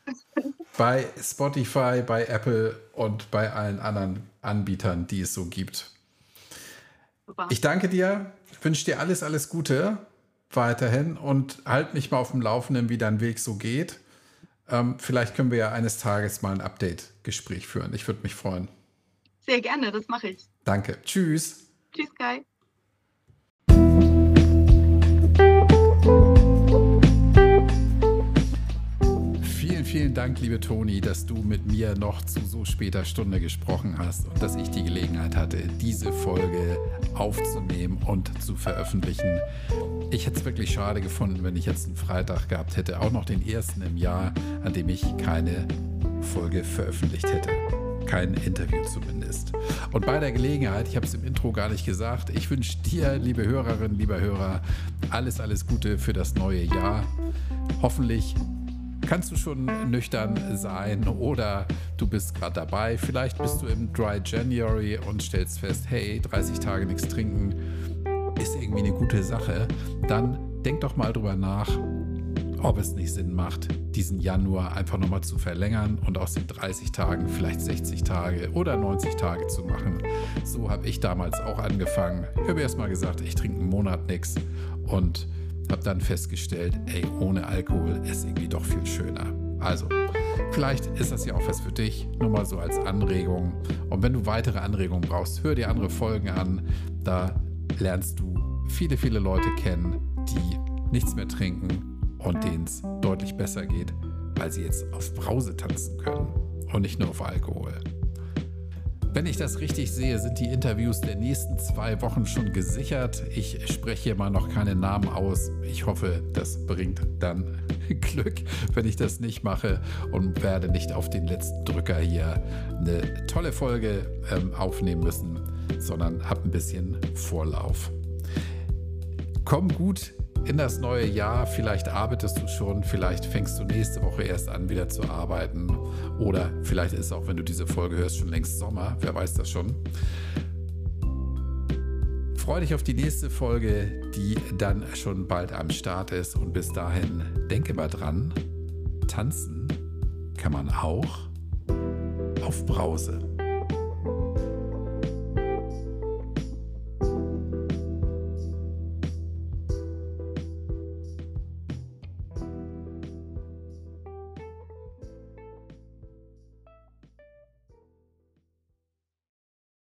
Bei Spotify, bei Apple und bei allen anderen Anbietern, die es so gibt. Super. Ich danke dir wünsche dir alles, alles Gute weiterhin und halt mich mal auf dem Laufenden, wie dein Weg so geht. Ähm, vielleicht können wir ja eines Tages mal ein Update-Gespräch führen. Ich würde mich freuen. Sehr gerne, das mache ich. Danke. Tschüss. Tschüss, Kai. Vielen Dank, liebe Toni, dass du mit mir noch zu so später Stunde gesprochen hast und dass ich die Gelegenheit hatte, diese Folge aufzunehmen und zu veröffentlichen. Ich hätte es wirklich schade gefunden, wenn ich jetzt einen Freitag gehabt hätte, auch noch den ersten im Jahr, an dem ich keine Folge veröffentlicht hätte kein Interview zumindest. Und bei der Gelegenheit, ich habe es im Intro gar nicht gesagt, ich wünsche dir, liebe Hörerinnen, lieber Hörer, alles, alles Gute für das neue Jahr. Hoffentlich kannst du schon nüchtern sein oder du bist gerade dabei. Vielleicht bist du im Dry January und stellst fest, hey, 30 Tage nichts trinken ist irgendwie eine gute Sache. Dann denk doch mal drüber nach, ob es nicht Sinn macht, diesen Januar einfach nochmal zu verlängern und aus den 30 Tagen vielleicht 60 Tage oder 90 Tage zu machen. So habe ich damals auch angefangen. Ich habe erst mal gesagt, ich trinke einen Monat nichts und habe dann festgestellt, ey, ohne Alkohol ist irgendwie doch viel schöner. Also, vielleicht ist das ja auch was für dich, nur mal so als Anregung. Und wenn du weitere Anregungen brauchst, hör dir andere Folgen an. Da lernst du viele, viele Leute kennen, die nichts mehr trinken und denen es deutlich besser geht, weil sie jetzt auf Brause tanzen können und nicht nur auf Alkohol. Wenn ich das richtig sehe, sind die Interviews der nächsten zwei Wochen schon gesichert. Ich spreche hier mal noch keine Namen aus. Ich hoffe, das bringt dann Glück, wenn ich das nicht mache und werde nicht auf den letzten Drücker hier eine tolle Folge ähm, aufnehmen müssen, sondern habe ein bisschen Vorlauf. Komm gut in das neue Jahr. Vielleicht arbeitest du schon, vielleicht fängst du nächste Woche erst an, wieder zu arbeiten. Oder vielleicht ist auch, wenn du diese Folge hörst, schon längst Sommer. Wer weiß das schon. Freue dich auf die nächste Folge, die dann schon bald am Start ist. Und bis dahin, denke mal dran, tanzen kann man auch auf Brause.